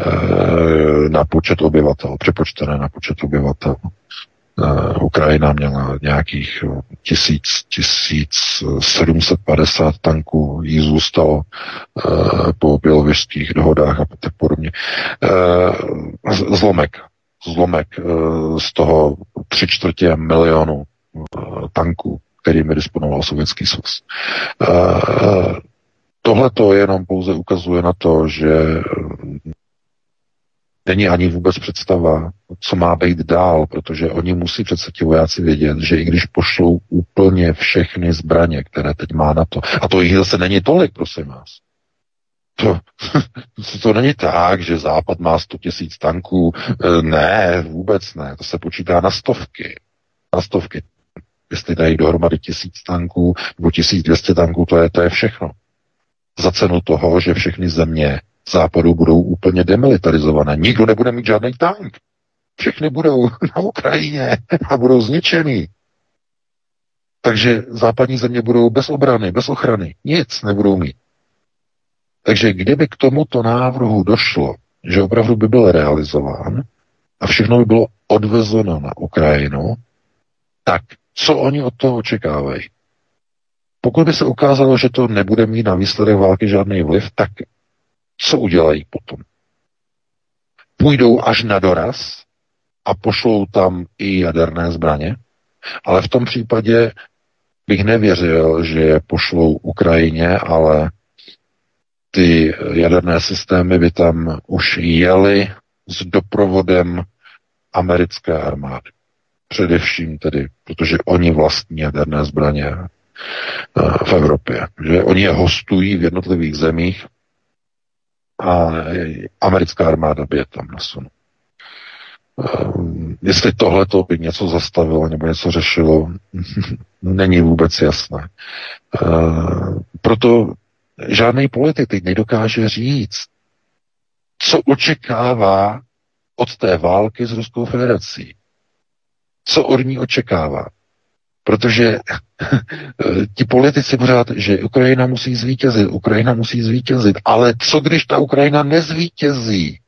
eh, na počet obyvatel, přepočtené na počet obyvatel. Eh, Ukrajina měla nějakých 1000, 1750 tanků, jí zůstalo eh, po bělověžských dohodách a tak podobně. Zlomek, zlomek z toho tři čtvrtě milionu tanků, kterými disponoval Sovětský svaz. Tohle to jenom pouze ukazuje na to, že eh, není ani vůbec představa, co má být dál, protože oni musí přece ti vojáci vědět, že i když pošlou úplně všechny zbraně, které teď má na to, a to jich zase není tolik, prosím vás. To, to není tak, že Západ má 100 tisíc tanků. Eh, ne, vůbec ne. To se počítá na stovky. Na stovky. Jestli dají dohromady tisíc tanků nebo 1200 tanků, to je, to je všechno za cenu toho, že všechny země západu budou úplně demilitarizované. Nikdo nebude mít žádný tank. Všechny budou na Ukrajině a budou zničený. Takže západní země budou bez obrany, bez ochrany. Nic nebudou mít. Takže kdyby k tomuto návrhu došlo, že opravdu by byl realizován a všechno by bylo odvezeno na Ukrajinu, tak co oni od toho očekávají? Pokud by se ukázalo, že to nebude mít na výsledek války žádný vliv, tak co udělají potom? Půjdou až na doraz a pošlou tam i jaderné zbraně, ale v tom případě bych nevěřil, že je pošlou Ukrajině, ale ty jaderné systémy by tam už jeli s doprovodem americké armády. Především tedy, protože oni vlastní jaderné zbraně v Evropě. Že oni je hostují v jednotlivých zemích a americká armáda by je tam nasunula. Ehm, jestli tohle to by něco zastavilo nebo něco řešilo, není vůbec jasné. Ehm, proto žádný politik teď nedokáže říct, co očekává od té války s Ruskou federací. Co od ní očekává. Protože ti politici pořád, že Ukrajina musí zvítězit, Ukrajina musí zvítězit, ale co když ta Ukrajina nezvítězí?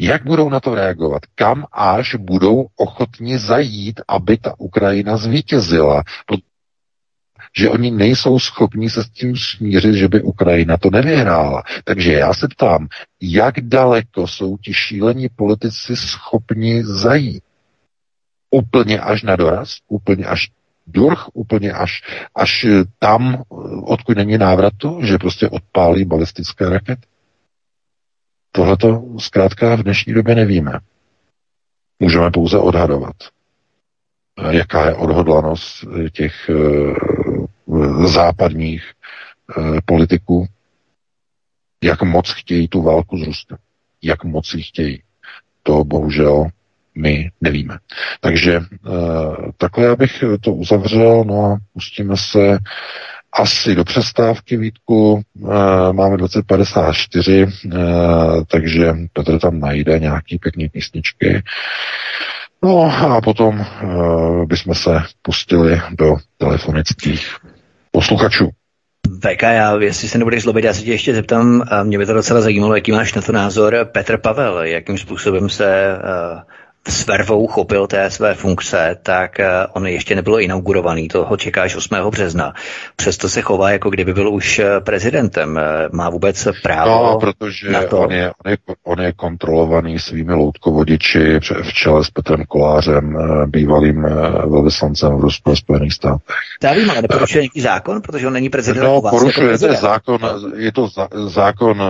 Jak budou na to reagovat? Kam až budou ochotni zajít, aby ta Ukrajina zvítězila? Že oni nejsou schopni se s tím smířit, že by Ukrajina to nevyhrála. Takže já se ptám, jak daleko jsou ti šílení politici schopni zajít? Úplně až na doraz, úplně až durch, úplně až, až tam, odkud není návratu, že prostě odpálí balistické rakety. Tohle to zkrátka v dnešní době nevíme. Můžeme pouze odhadovat, jaká je odhodlanost těch západních politiků, jak moc chtějí tu válku s Ruskem, jak moc ji chtějí. To bohužel my nevíme. Takže eh, takhle já bych to uzavřel, no a pustíme se asi do přestávky, Vítku, e, máme 2054, e, takže Petr tam najde nějaký pěkný písničky. No a potom bychom se pustili do telefonických posluchačů. VK, já, jestli se nebudeš zlobit, já se tě ještě zeptám, mě by to docela zajímalo, jaký máš na to názor Petr Pavel, jakým způsobem se uh, s vervou chopil té své funkce, tak eh, on ještě nebylo inaugurovaný, toho čeká až 8. března. Přesto se chová, jako kdyby byl už eh, prezidentem. Eh, má vůbec právo No, protože na to? On, je, on, je, on je kontrolovaný svými loutkovodiči v čele s Petrem Kolářem, bývalým velvyslancem v Rusku a Spojených státech. Já vím, ale neporušuje nějaký zákon, protože on není prezident. No, jako porušuje, jako to je zákon, je to zákon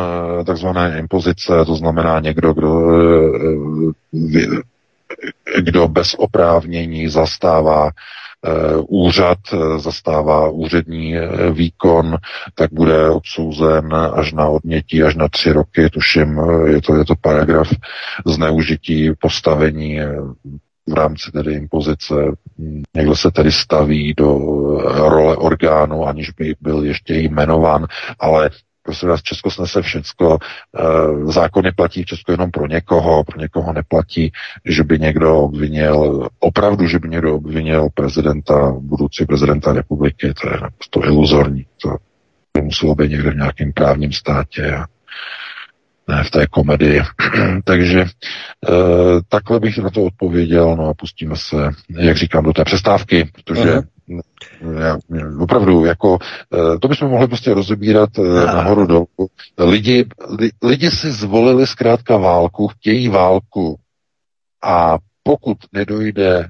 takzvané impozice, to znamená někdo, kdo kdo bez oprávnění zastává eh, úřad, eh, zastává úřední eh, výkon, tak bude odsouzen až na odnětí, až na tři roky, tuším, je to, je to paragraf zneužití postavení v rámci tedy impozice. Někdo se tedy staví do role orgánu, aniž by byl ještě jmenován, ale Prosím vás, Česko snese všecko. Eh, zákony platí v Česku jenom pro někoho, pro někoho neplatí, že by někdo obvinil, opravdu, že by někdo obvinil prezidenta, budoucí prezidenta republiky, to je naprosto iluzorní. To by muselo být někde v nějakém právním státě a ne v té komedii. Takže e, takhle bych na to odpověděl, no a pustíme se, jak říkám, do té přestávky, protože uh-huh já, opravdu, jako, eh, to bychom mohli prostě rozebírat eh, nahoru dolů. Lidi, li, lidi si zvolili zkrátka válku, chtějí válku a pokud nedojde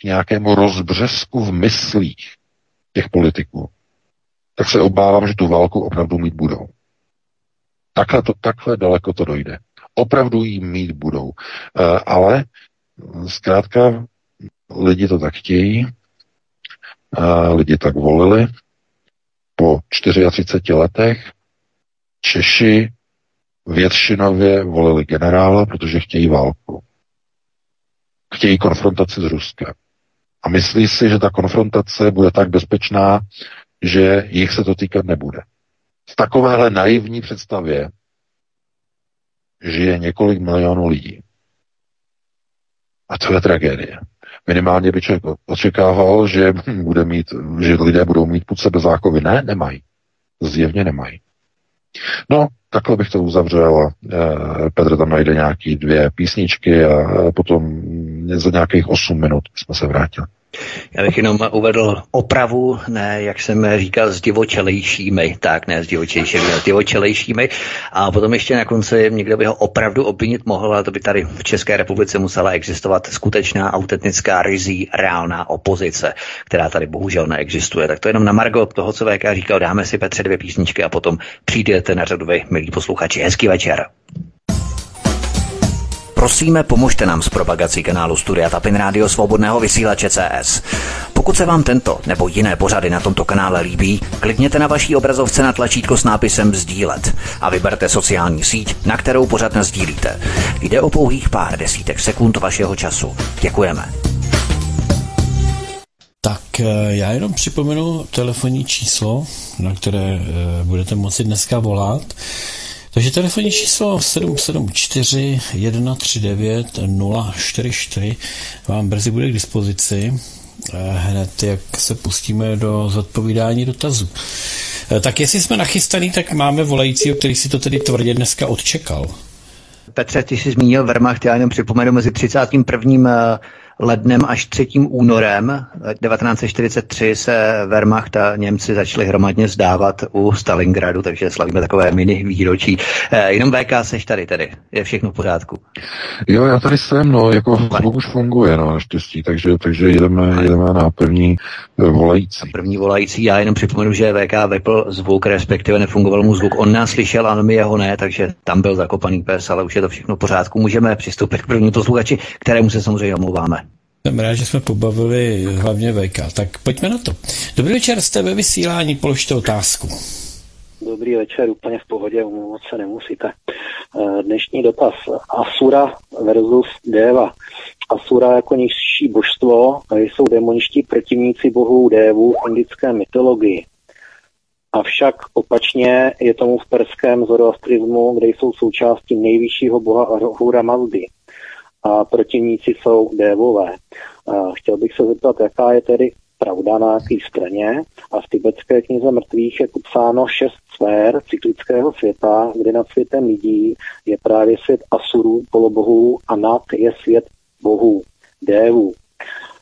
k nějakému rozbřesku v myslích těch politiků, tak se obávám, že tu válku opravdu mít budou. Takhle, to, takhle daleko to dojde. Opravdu jí mít budou. Eh, ale zkrátka lidi to tak chtějí, lidi tak volili. Po 34 letech Češi většinově volili generála, protože chtějí válku. Chtějí konfrontaci s Ruskem. A myslí si, že ta konfrontace bude tak bezpečná, že jich se to týkat nebude. V takovéhle naivní představě žije několik milionů lidí. A to je tragédie. Minimálně by člověk očekával, že, bude mít, že lidé budou mít pod sebe zákovy. Ne, nemají. Zjevně nemají. No, takhle bych to uzavřel a e, Petr tam najde nějaký dvě písničky a potom za nějakých 8 minut jsme se vrátili. Já bych jenom uvedl opravu, ne, jak jsem říkal, s divočelejšími, tak ne s divočejšími, s divočelejšími. A potom ještě na konci někdo by ho opravdu obvinit mohl, ale to by tady v České republice musela existovat skutečná, autentická, rizí, reálná opozice, která tady bohužel neexistuje. Tak to jenom na Margo toho, co VK říkal, dáme si Petře dvě písničky a potom přijdete na řadu vy, milí posluchači. Hezký večer. Prosíme, pomožte nám s propagací kanálu Studia Tapin Rádio Svobodného vysílače CS. Pokud se vám tento nebo jiné pořady na tomto kanále líbí, klikněte na vaší obrazovce na tlačítko s nápisem Sdílet a vyberte sociální síť, na kterou pořad sdílíte. Jde o pouhých pár desítek sekund vašeho času. Děkujeme. Tak eh, já jenom připomenu telefonní číslo, na které eh, budete moci dneska volat. Takže telefonní číslo 774 139 044 vám brzy bude k dispozici eh, hned, jak se pustíme do zodpovídání dotazů. Eh, tak jestli jsme nachystaný, tak máme volajícího, který si to tedy tvrdě dneska odčekal. Petře, ty jsi zmínil Wehrmacht, já jenom připomenu mezi 31 lednem až 3. únorem 1943 se Wehrmacht a Němci začali hromadně zdávat u Stalingradu, takže slavíme takové mini výročí. E, jenom VK seš tady tedy, je všechno v pořádku. Jo, já tady jsem, no, jako zvuk už funguje, no, naštěstí, takže, takže jedeme, jedeme na první eh, volající. Na první volající, já jenom připomenu, že VK vypl zvuk, respektive nefungoval mu zvuk. On nás slyšel, ale my jeho ne, takže tam byl zakopaný pes, ale už je to všechno v pořádku. Můžeme přistoupit k první posluchači, kterému se samozřejmě omlouváme. Jsem rád, že jsme pobavili hlavně VK. Tak pojďme na to. Dobrý večer, jste ve vysílání, položte otázku. Dobrý večer, úplně v pohodě, umluvat se nemusíte. Eh, dnešní dotaz. Asura versus Deva. Asura jako nižší božstvo jsou demoničtí protivníci bohů Dévů v indické mytologii. Avšak opačně je tomu v perském zoroastrizmu, kde jsou součástí nejvyššího boha Ahura Mazdy a protivníci jsou dévové. Chtěl bych se zeptat, jaká je tedy pravda na jaké straně a v tibetské knize mrtvých je popsáno šest sfér cyklického světa, kde nad světem lidí je právě svět asurů, polobohů a nad je svět bohů, dévů.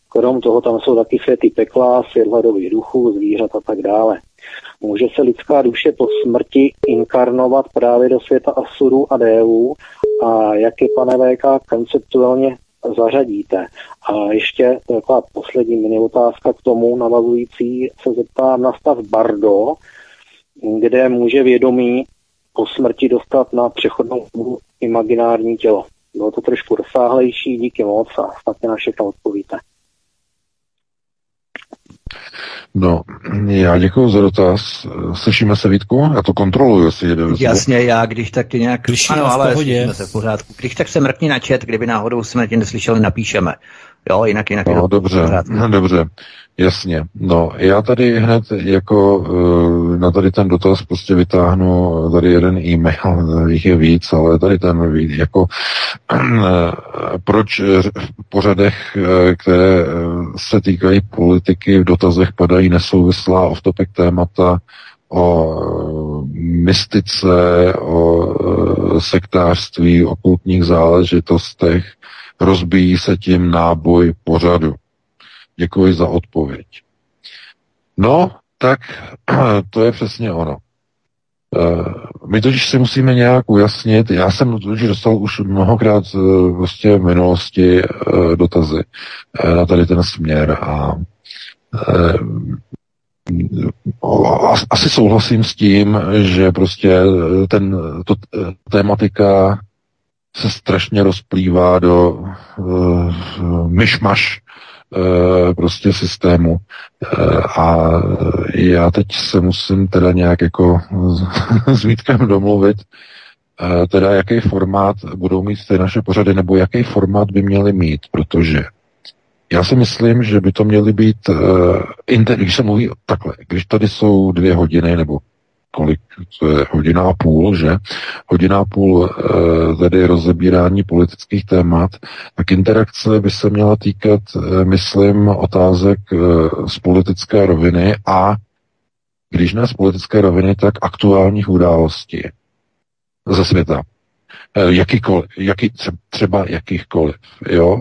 Krom toho tam jsou taky světy pekla, svět hladových duchů, zvířat a tak dále. Může se lidská duše po smrti inkarnovat právě do světa Asuru a dévů a jak je, pane VK, konceptuálně zařadíte. A ještě taková poslední mini otázka k tomu navazující se zeptám na stav Bardo, kde může vědomí po smrti dostat na přechodnou imaginární tělo. Bylo to trošku rozsáhlejší, díky moc a snad na všechno odpovíte. No, já děkuji za dotaz. Slyšíme se, Vítku? Já to kontroluju, jestli jde Jasně, já když tak tě nějak... Slyšíme ano, ale slyšíme se v pořádku. Když tak se mrkni na chat, kdyby náhodou jsme tě neslyšeli, napíšeme. Jo, jinak, jinak no, dobře, dobře, jasně. No, já tady hned jako eh, na tady ten dotaz prostě vytáhnu tady jeden e-mail, jich je víc, ale tady ten víc, jako eh, proč v pořadech, eh, které se týkají politiky, v dotazech padají nesouvislá off-topic témata, o mystice, o sektářství, o kultních záležitostech, Rozbíjí se tím náboj pořadu. Děkuji za odpověď. No, tak to je přesně ono. Eh, my totiž si musíme nějak ujasnit, já jsem totiž dostal už mnohokrát vlastně v minulosti eh, dotazy na tady ten směr a asi souhlasím s tím, že prostě ten, to, tématika se strašně rozplývá do uh, myšmaš prostě systému. Uh, a já teď se musím teda nějak jako s Vítkem domluvit, uh, teda jaký formát budou mít ty naše pořady, nebo jaký formát by měly mít, protože já si myslím, že by to měly být, když se mluví takhle, když tady jsou dvě hodiny nebo kolik, to je hodina a půl, že? Hodina a půl e, tedy rozebírání politických témat, tak interakce by se měla týkat, e, myslím, otázek e, z politické roviny a když ne z politické roviny, tak aktuálních událostí ze světa. Jakýkoliv, jaký, třeba jakýchkoliv, jo?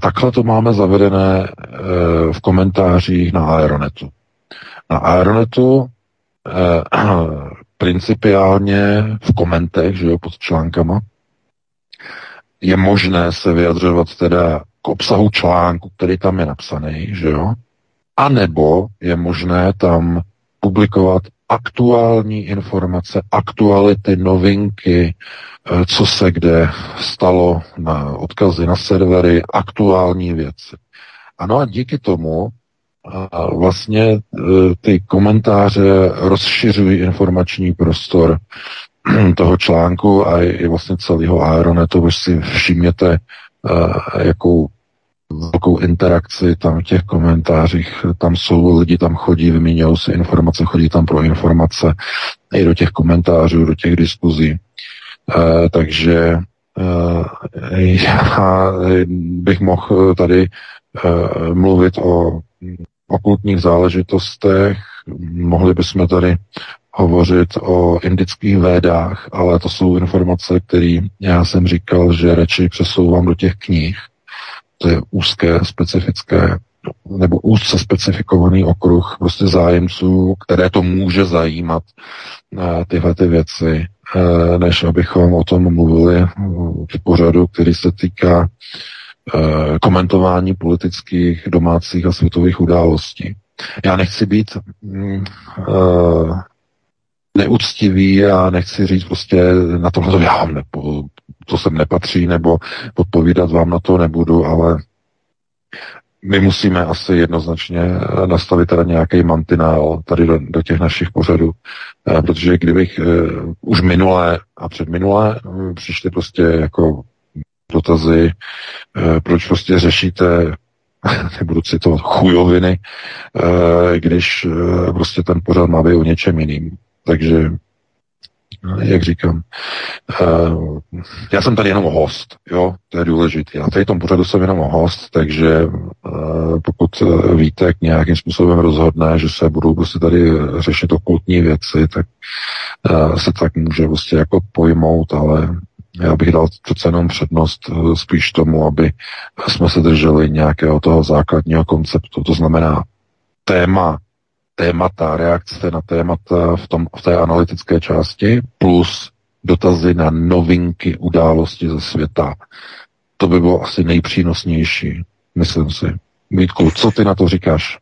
Takhle to máme zavedené v komentářích na Aeronetu. Na Aeronetu Eh, principiálně v komentech, že jo, pod článkama, je možné se vyjadřovat teda k obsahu článku, který tam je napsaný, že jo, a nebo je možné tam publikovat aktuální informace, aktuality, novinky, eh, co se kde stalo, na odkazy na servery, aktuální věci. Ano a díky tomu a vlastně e, ty komentáře rozšiřují informační prostor toho článku a i vlastně celého Aeronetu, už si všimněte, e, jakou velkou interakci tam v těch komentářích, tam jsou lidi, tam chodí, vyměňují si informace, chodí tam pro informace i do těch komentářů, do těch diskuzí. E, takže já bych mohl tady mluvit o okultních záležitostech. Mohli bychom tady hovořit o indických védách, ale to jsou informace, které já jsem říkal, že radši přesouvám do těch knih. To je úzké, specifické nebo úzce specifikovaný okruh prostě zájemců, které to může zajímat eh, tyhle ty věci, eh, než abychom o tom mluvili v pořadu, který se týká komentování politických, domácích a světových událostí. Já nechci být mm, uh, neúctivý a nechci říct prostě na tohle to já nepo, to sem nepatří, nebo odpovídat vám na to nebudu, ale my musíme asi jednoznačně nastavit teda nějaký mantinál tady do, do těch našich pořadů, eh, protože kdybych uh, už minulé a předminulé přišli prostě jako dotazy, eh, proč prostě řešíte, nebudu citovat, chujoviny, eh, když eh, prostě ten pořad má být o něčem jiným. Takže jak říkám, já jsem tady jenom host, jo, to je důležité. Já tady tom pořadu jsem jenom host, takže pokud víte, nějakým způsobem rozhodne, že se budou prostě tady řešit okultní věci, tak se tak může prostě jako pojmout, ale Já bych dal přece jenom přednost eh, spíš tomu, aby jsme se drželi nějakého toho základního konceptu, to znamená téma, témata, reakce na témata v, tom, v té analytické části plus dotazy na novinky, události ze světa. To by bylo asi nejpřínosnější, myslím si. Vítku, co ty na to říkáš?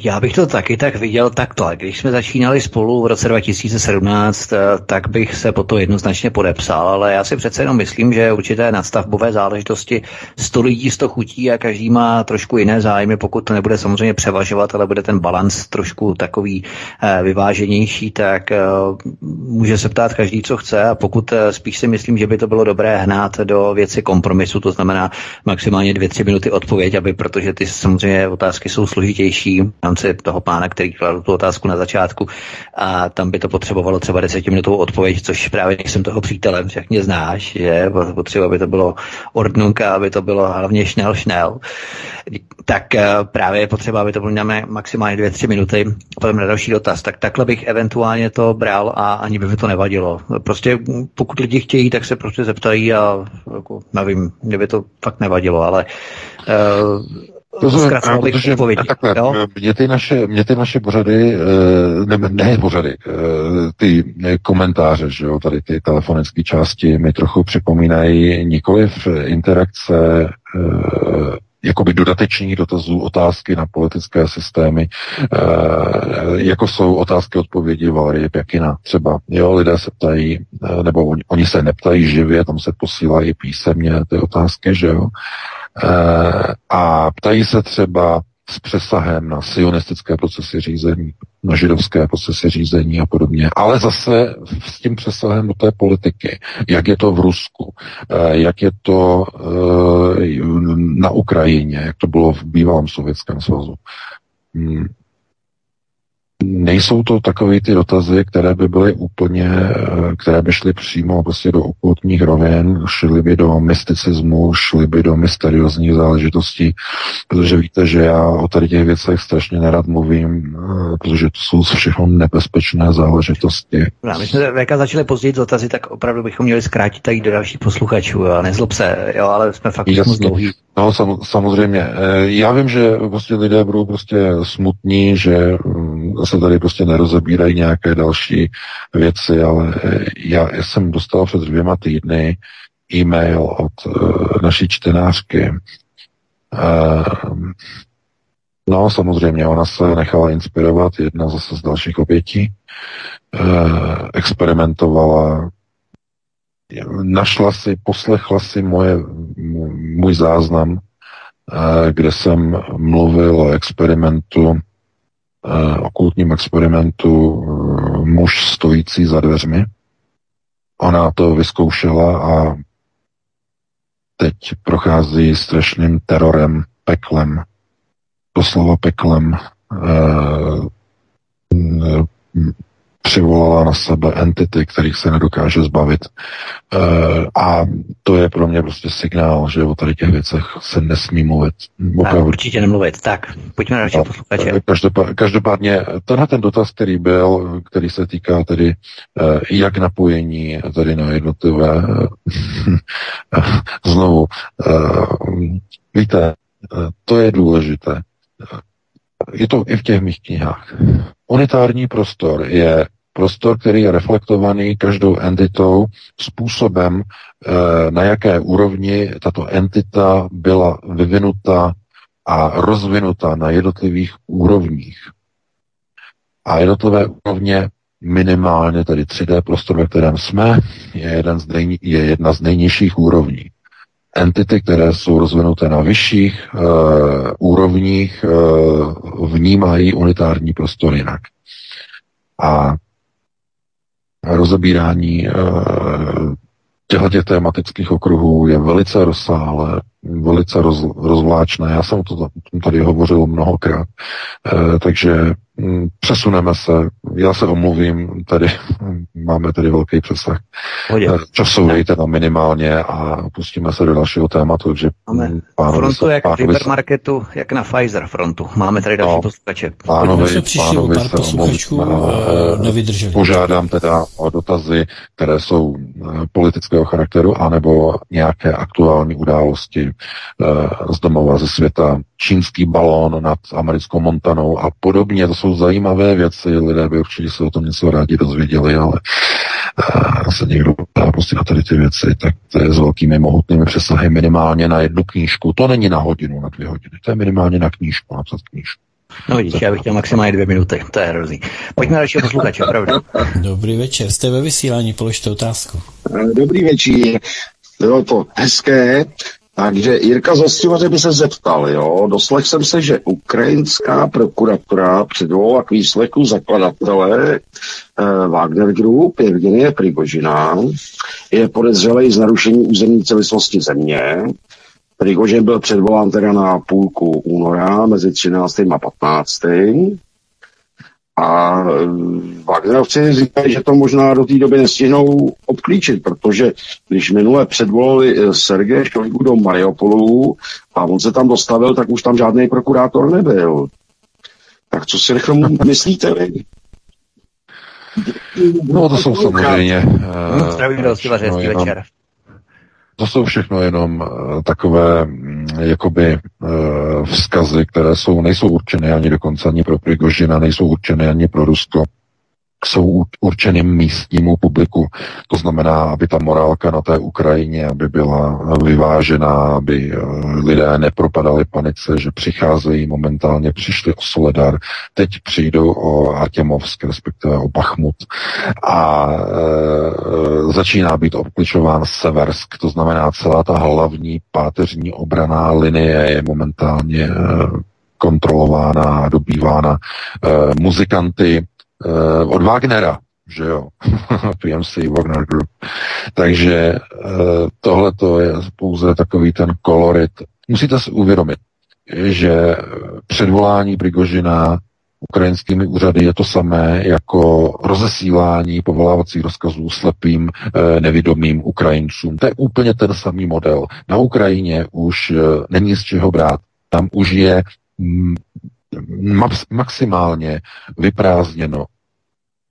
Já bych to taky tak viděl takto. Když jsme začínali spolu v roce 2017, eh, tak bych se po to jednoznačně podepsal, ale já si přece jenom myslím, že určité nadstavbové záležitosti 100 lidí 100 chutí a každý má trošku jiné zájmy, pokud to nebude samozřejmě převažovat, ale bude ten balans trošku takový eh, vyváženější, tak eh, může se ptát každý, co chce a pokud spíš si myslím, že by to bylo dobré hnát do věci kompromisu, to znamená maximálně 2-3 minuty odpověď, aby protože ty samozřejmě otázky jsou složitější, rámci toho pána, který kladl tu otázku na začátku a tam by to potřebovalo třeba desetiminutovou odpověď, což právě jsem toho přítelem, mě znáš, že potřeba, aby to bylo ordnunka, aby to bylo hlavně šnel, šnel, tak eh, právě je potřeba, aby to bylo na maximálně dvě, tři minuty, potom na další dotaz. Tak takhle bych eventuálně to bral a ani by mi to nevadilo. Prostě pokud lidi chtějí, tak se prostě zeptají a jako, nevím, mě by to fakt nevadilo, ale uh, Rozumím, protože takhle, mě ty naše, mě ty naše pořady, eh, ne, ne pořady, eh, ty komentáře, že jo, tady ty telefonické části mi trochu připomínají nikoliv interakce eh, jakoby dodatečných dotazů, otázky na politické systémy, jako jsou otázky odpovědi Valerie Pěkina třeba. Jo, lidé se ptají, nebo oni, oni se neptají živě, tam se posílají písemně ty otázky, že jo. Eh, a ptají se třeba s přesahem na sionistické procesy řízení, na židovské procesy řízení a podobně. Ale zase s tím přesahem do té politiky, jak je to v Rusku, eh, jak je to eh, na Ukrajině, jak to bylo v bývalém Sovětském svazu. Nejsou to takové ty dotazy, které by byly úplně, eh, které by šly přímo prostě do okultních rovin, šly by do mysticismu, šly by do mysteriózních záležitostí, protože víte, že já o tady těch věcech strašně nerad mluvím, eh, protože to jsou všechno nebezpečné záležitosti. No, my jsme VK začali později dotazy, tak opravdu bychom měli zkrátit jít do dalších posluchačů, a nezlob se, jo, ale jsme fakt moc dlouhý. No, sam, samozřejmě. Eh, já vím, že prostě lidé budou prostě smutní, že mm, se tady prostě nerozebírají nějaké další věci, ale eh, já, jsem dostal před dvěma týdny e-mail od uh, naší čtenářky. Uh, no, samozřejmě, ona se nechala inspirovat, jedna zase z dalších obětí. Uh, experimentovala, našla si, poslechla si moje, můj záznam, uh, kde jsem mluvil o experimentu Eh, okultním experimentu eh, muž stojící za dveřmi. Ona to vyzkoušela a teď prochází strašným terorem, peklem, doslova peklem. Eh, přivolala na sebe entity, kterých se nedokáže zbavit. E, a to je pro mě prostě signál, že o tady těch věcech se nesmí mluvit. Opravdu. určitě nemluvit. Tak, pojďme na další posluchače. Každopádně, každopádně tenhle ten dotaz, který byl, který se týká tedy e, jak napojení tady na jednotlivé znovu, e, víte, to je důležité. Je to i v těch mých knihách. Unitární prostor je prostor, který je reflektovaný každou entitou způsobem, eh, na jaké úrovni tato entita byla vyvinuta a rozvinuta na jednotlivých úrovních. A jednotlivé úrovně minimálně tedy 3D prostor, ve kterém jsme, je, jeden z nejni, je jedna z nejnižších úrovní. Entity, které jsou rozvinuté na vyšších uh, úrovních, uh, vnímají unitární prostor jinak. A rozebírání eh, těchto těch tematických okruhů je velice rozsáhlé, velice roz, rozvláčné. Já jsem to tady hovořil mnohokrát, e, takže m, mm, přesuneme se. Já se omluvím tady máme tedy velký přesah. Hodě. Časový teda minimálně a pustíme se do dalšího tématu, že Máme frontu jak v hypermarketu, jak na Pfizer frontu. Máme tady další no, posluchače. Pánovi, pánovi pár posluchačů eh, nevydrželi. Požádám teda o dotazy, které jsou eh, politického charakteru, anebo nějaké aktuální události z domova, ze světa, čínský balón nad americkou Montanou a podobně. To jsou zajímavé věci, lidé by určitě se o tom něco rádi dozvěděli, ale uh, se někdo ptá prostě na tady ty věci, tak to je s velkými mohutnými přesahy minimálně na jednu knížku. To není na hodinu, na dvě hodiny, to je minimálně na knížku, napsat knížku. No vidíš, já bych chtěl maximálně dvě minuty, to je hrozný. Pojďme na dalšího posluchače, pravda. Dobrý večer, jste ve vysílání, položte otázku. Dobrý večer, bylo to hezké, takže Jirka Zastivaře by se zeptal, jo, doslech jsem se, že ukrajinská prokuratura předvolala k výslechu zakladatele eh, Wagner Group Evgenie Prigožina, je podezřelý z narušení územní celistvosti země. Prigožin byl předvolán teda na půlku února mezi 13. a 15. A eh, Wagnerovci říkají, že to možná do té doby nestihnou obklíčit, protože když minule předvolali eh, Sergeje Šojgu do Mariupolu a on se tam dostavil, tak už tam žádný prokurátor nebyl. Tak co si rychle myslíte vy? No to jsou samozřejmě... Uh, Zdravím, hezký večer. To jsou všechno jenom uh, takové um, jakoby uh, vzkazy, které jsou, nejsou určeny ani dokonce ani pro Prigožina, nejsou určeny ani pro Rusko jsou určeny místnímu publiku. To znamená, aby ta morálka na té Ukrajině, aby byla vyvážená, aby eh, lidé nepropadali panice, že přicházejí momentálně, přišli o Soledar, teď přijdou o Artemovsk, respektive o Bachmut a e, začíná být obkličován Seversk, to znamená celá ta hlavní páteřní obraná linie je momentálně e, kontrolována, dobývána e, muzikanty, uh, od Wagnera, že jo, PMC Wagner Group. Takže uh, tohle to je pouze takový ten kolorit. Musíte si uvědomit, že předvolání Prigožina ukrajinskými úřady je to samé jako rozesílání povolávacích rozkazů slepým, e, nevidomým Ukrajincům. To je úplně ten samý model. Na Ukrajině už není z čeho brát. Tam už je maximálně vyprázdněno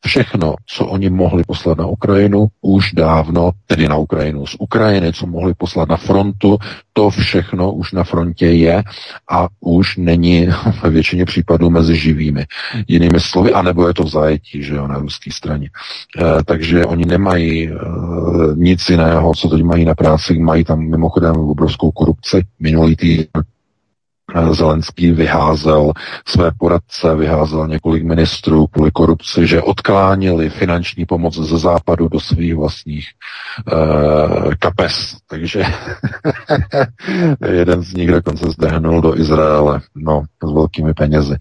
všechno, co oni mohli poslat na Ukrajinu, už dávno, tedy na Ukrajinu, z Ukrajiny, co mohli poslat na frontu, to všechno už na frontě je a už není ve většině případů mezi živými. Jinými slovy, anebo je to v zajetí, že jo, na ruské straně. E, takže oni nemají e, nic jiného, co teď mají na práci, mají tam mimochodem obrovskou korupci. Minulý týden Zelenský vyházel své poradce, vyházel několik ministrů kvůli korupci, že odklánili finanční pomoc ze západu do svých vlastních uh, kapes. Takže jeden z nich dokonce zdehnul do Izraele, no, s velkými penězi.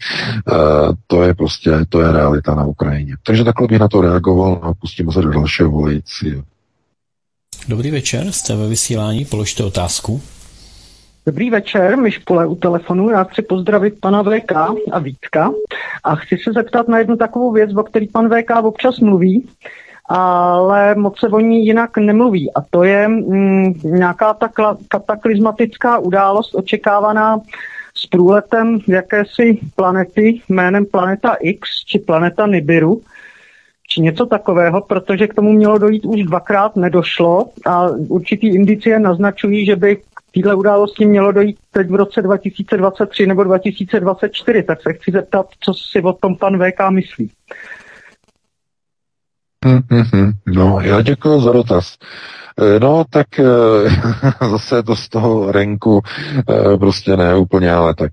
Uh, to je prostě, to je realita na Ukrajině. Takže takhle bych na to reagoval a pustíme se do dalšího volajícího. Dobrý večer, jste ve vysílání, položte otázku. Dobrý večer, Myšpule u telefonu. Já chci pozdravit pana VK a Vítka a chci se zeptat na jednu takovou věc, o který pan VK občas mluví, ale moc se o ní jinak nemluví. A to je mm, nějaká ta kataklizmatická událost očekávaná s průletem jakési planety jménem Planeta X či Planeta Nibiru, či něco takového, protože k tomu mělo dojít už dvakrát, nedošlo a určitý indicie naznačují, že by téhle události mělo dojít teď v roce 2023 nebo 2024, tak se chci zeptat, co si o tom pan VK myslí. Mm-hmm. No, já děkuji za dotaz. Eh, no, tak eh, zase to z toho renku eh, prostě ne úplně, ale tak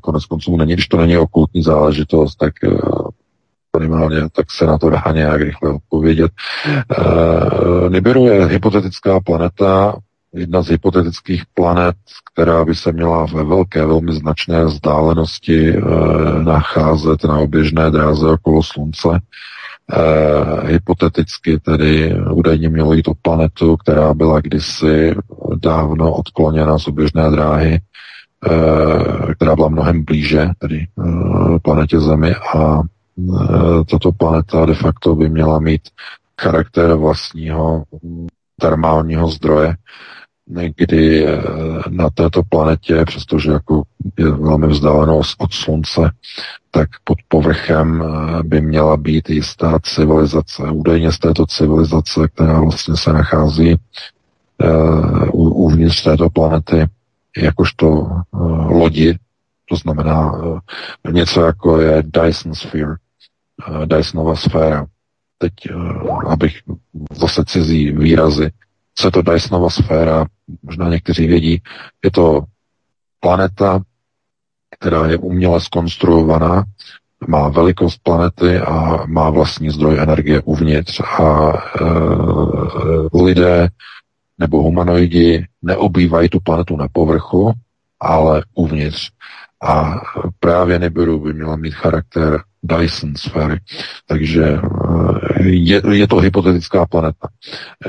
konec konců není, když to není okultní záležitost, tak minimálně, tak se na to dá nějak rychle odpovědět. Nibiru je hypotetická planeta, jedna z hypotetických planet, která by se měla ve velké, velmi značné vzdálenosti e, nacházet na oběžné dráze okolo Slunce. E, hypoteticky tedy údajně mělo jít o planetu, která byla kdysi dávno odkloněna z oběžné dráhy, e, která byla mnohem blíže tedy e, planetě Zemi a e, tato planeta de facto by měla mít charakter vlastního termálního zdroje, kdy eh, na této planetě, přestože jako je velmi vzdáleno od slunce, tak pod povrchem eh, by měla být jistá civilizace. Údajně z této civilizace, která vlastně se nachází uh, uvnitř této planety, jakožto uh, lodi, to znamená uh, něco jako je Dyson Sphere, uh, Dysonova sféra. Teď, uh, abych zase cizí výrazy, co je to Dysonova sféra, možná někteří vědí, je to planeta, která je uměle skonstruovaná, má velikost planety a má vlastní zdroj energie uvnitř a e, lidé nebo humanoidi neobývají tu planetu na povrchu, ale uvnitř. A právě Nibiru by měla mít charakter Dyson sféry. Takže je, je to hypotetická planeta.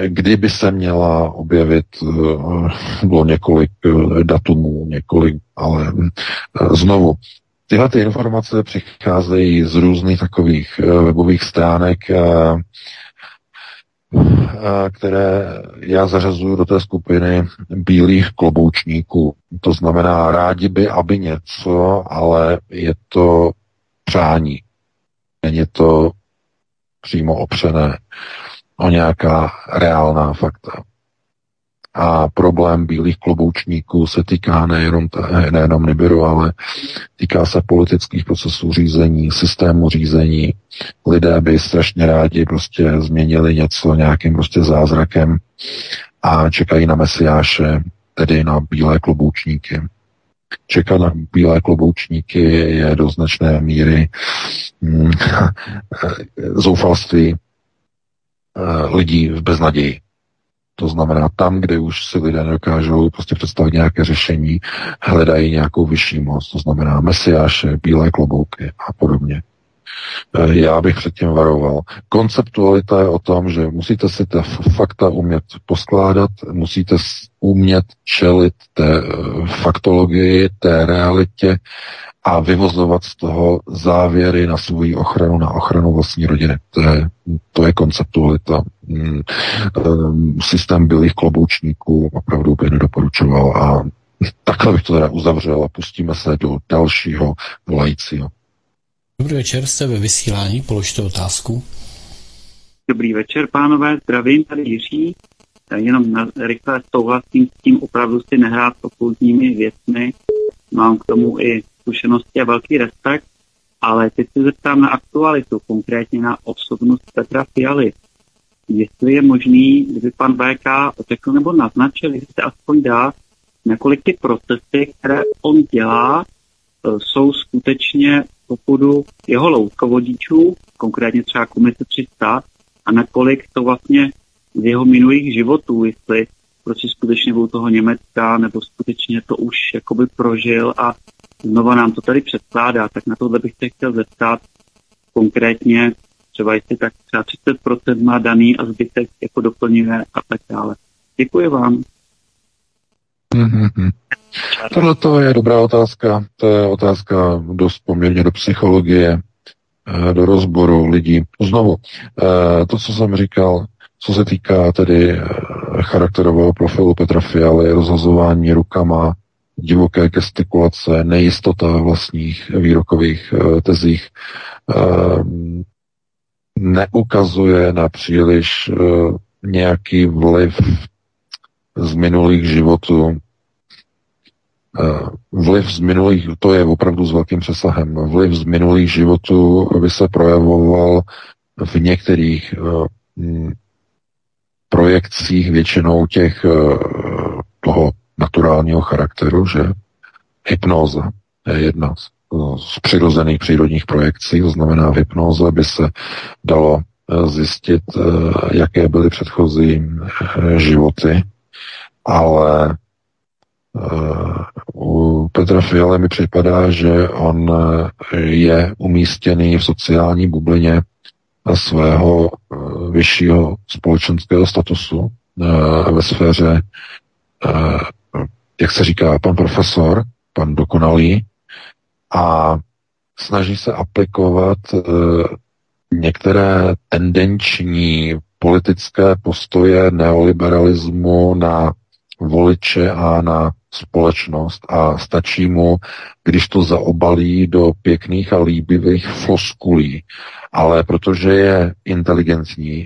Kdyby se měla objevit, eh, bylo několik eh, datumů, několik, ale znovu, tyhle ty informace přicházejí z různých takových webových stránek, které já zařazuju do té skupiny bílých kloboučníků. To znamená, rádi by, aby něco, ale je to přání. Není to přímo opřené o nějaká reálná fakta. A problém bílých kloboučníků se týká nejenom, nejenom Nibiru, ale týká se politických procesů řízení, systému řízení. Lidé by strašně rádi prostě změnili něco nějakým prostě zázrakem a čekají na mesiáše, tedy na bílé kloboučníky. Čekat na bílé kloboučníky je do značné míry mm, zoufalství eh, lidí v beznaději. To znamená, tam, kde už si lidé nedokážou prostě představit nějaké řešení, hledají nějakou vyšší moc, to znamená mesiáše, bílé klobouky a podobně. Eh, já bych předtím varoval. Konceptualita je o tom, že musíte si ta fakta umět poskládat, musíte umět čelit té eh, faktologii, té realitě a vyvozovat z toho závěry na svou ochranu, na ochranu vlastní rodiny. To je, to je konceptualita. Hmm. Eh, systém bylých kloboučníků opravdu by nedoporučoval a takhle bych to teda uzavřel a pustíme se do dalšího volajícího. Dobrý večer, jste ve vysílání, položte otázku. Dobrý večer, pánové, zdravím, tady Jiří. Jenom na, rychle souhlasím s tím, opravdu si nehrát s okultními věcmi. Mám k tomu i zkušenosti a velký respekt, ale teď se zeptám na aktualitu, konkrétně na osobnost Petra Fialy. Jestli je možný, kdyby pan VK řekl nebo naznačil, jestli se aspoň dá, nakolik ty procesy, které on dělá, jsou skutečně popudu jeho loutkovodičů, konkrétně třeba komise 300, a nakolik to vlastně z jeho minulých životů, jestli prostě skutečně byl toho Německa, nebo skutečně to už jakoby prožil a znova nám to tady předkládá, tak na tohle bych se chtěl zeptat konkrétně, třeba jestli tak třeba 30% má daný a zbytek jako doplňuje a tak dále. Děkuji vám. Mm-hmm. Tohle to je dobrá otázka. To je otázka dost poměrně do psychologie, eh, do rozboru lidí. Znovu, eh, to, co jsem říkal, co se týká tedy eh, charakterového profilu Petra Fialy, rozhazování rukama, divoké gestikulace, nejistota vlastních výrokových tezích, neukazuje na příliš nějaký vliv z minulých životů vliv z minulých, to je opravdu s velkým přesahem, vliv z minulých životů by se projavoval v některých uh, projekcích většinou těch uh, toho naturálního charakteru, že? Hypnóza je jedna z, z přirozených přírodních projekcí, to znamená v hypnóze by se dalo zjistit, jaké byly předchozí životy, ale u Petra Fialy mi připadá, že on je umístěný v sociální bublině svého eh, vyššího společenského statusu eh, ve sféře, eh, jak se říká, pan profesor, pan dokonalý a snaží se aplikovat některé tendenční politické postoje neoliberalismu na voliče a na společnost a stačí mu, když to zaobalí do pěkných a líbivých floskulí. Ale protože je inteligentní,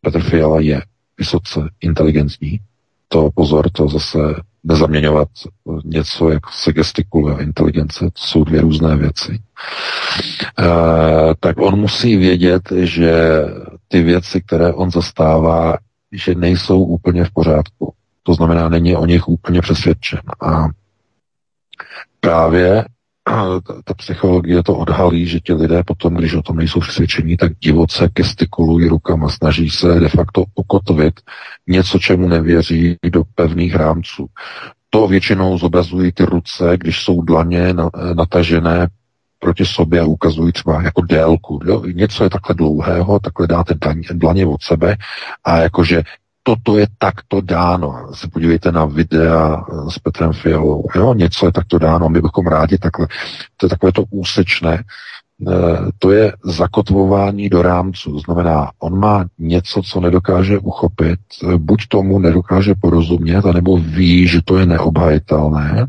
Petr Fiala je vysoce inteligentní, to pozor, to zase nezaměňovat něco, jak se gestikuluje inteligence, to jsou dvě různé věci, e, tak on musí vědět, že ty věci, které on zastává, že nejsou úplně v pořádku. To znamená, není o nich úplně přesvědčen. A právě ta psychologie to odhalí, že ti lidé potom, když o tom nejsou přesvědčení, tak divoce gestikulují rukama, snaží se de facto ukotvit něco, čemu nevěří, do pevných rámců. To většinou zobrazují ty ruce, když jsou dlaně natažené proti sobě a ukazují třeba jako délku. Jo? Něco je takhle dlouhého, takhle dáte dlaně od sebe a jakože toto je takto dáno. Se podívejte na videa s Petrem Fialou. Jo? Něco je takto dáno, my bychom rádi takhle. To je takové to úsečné. E, to je zakotvování do rámcu. To znamená, on má něco, co nedokáže uchopit, buď tomu nedokáže porozumět, anebo ví, že to je neobhajitelné,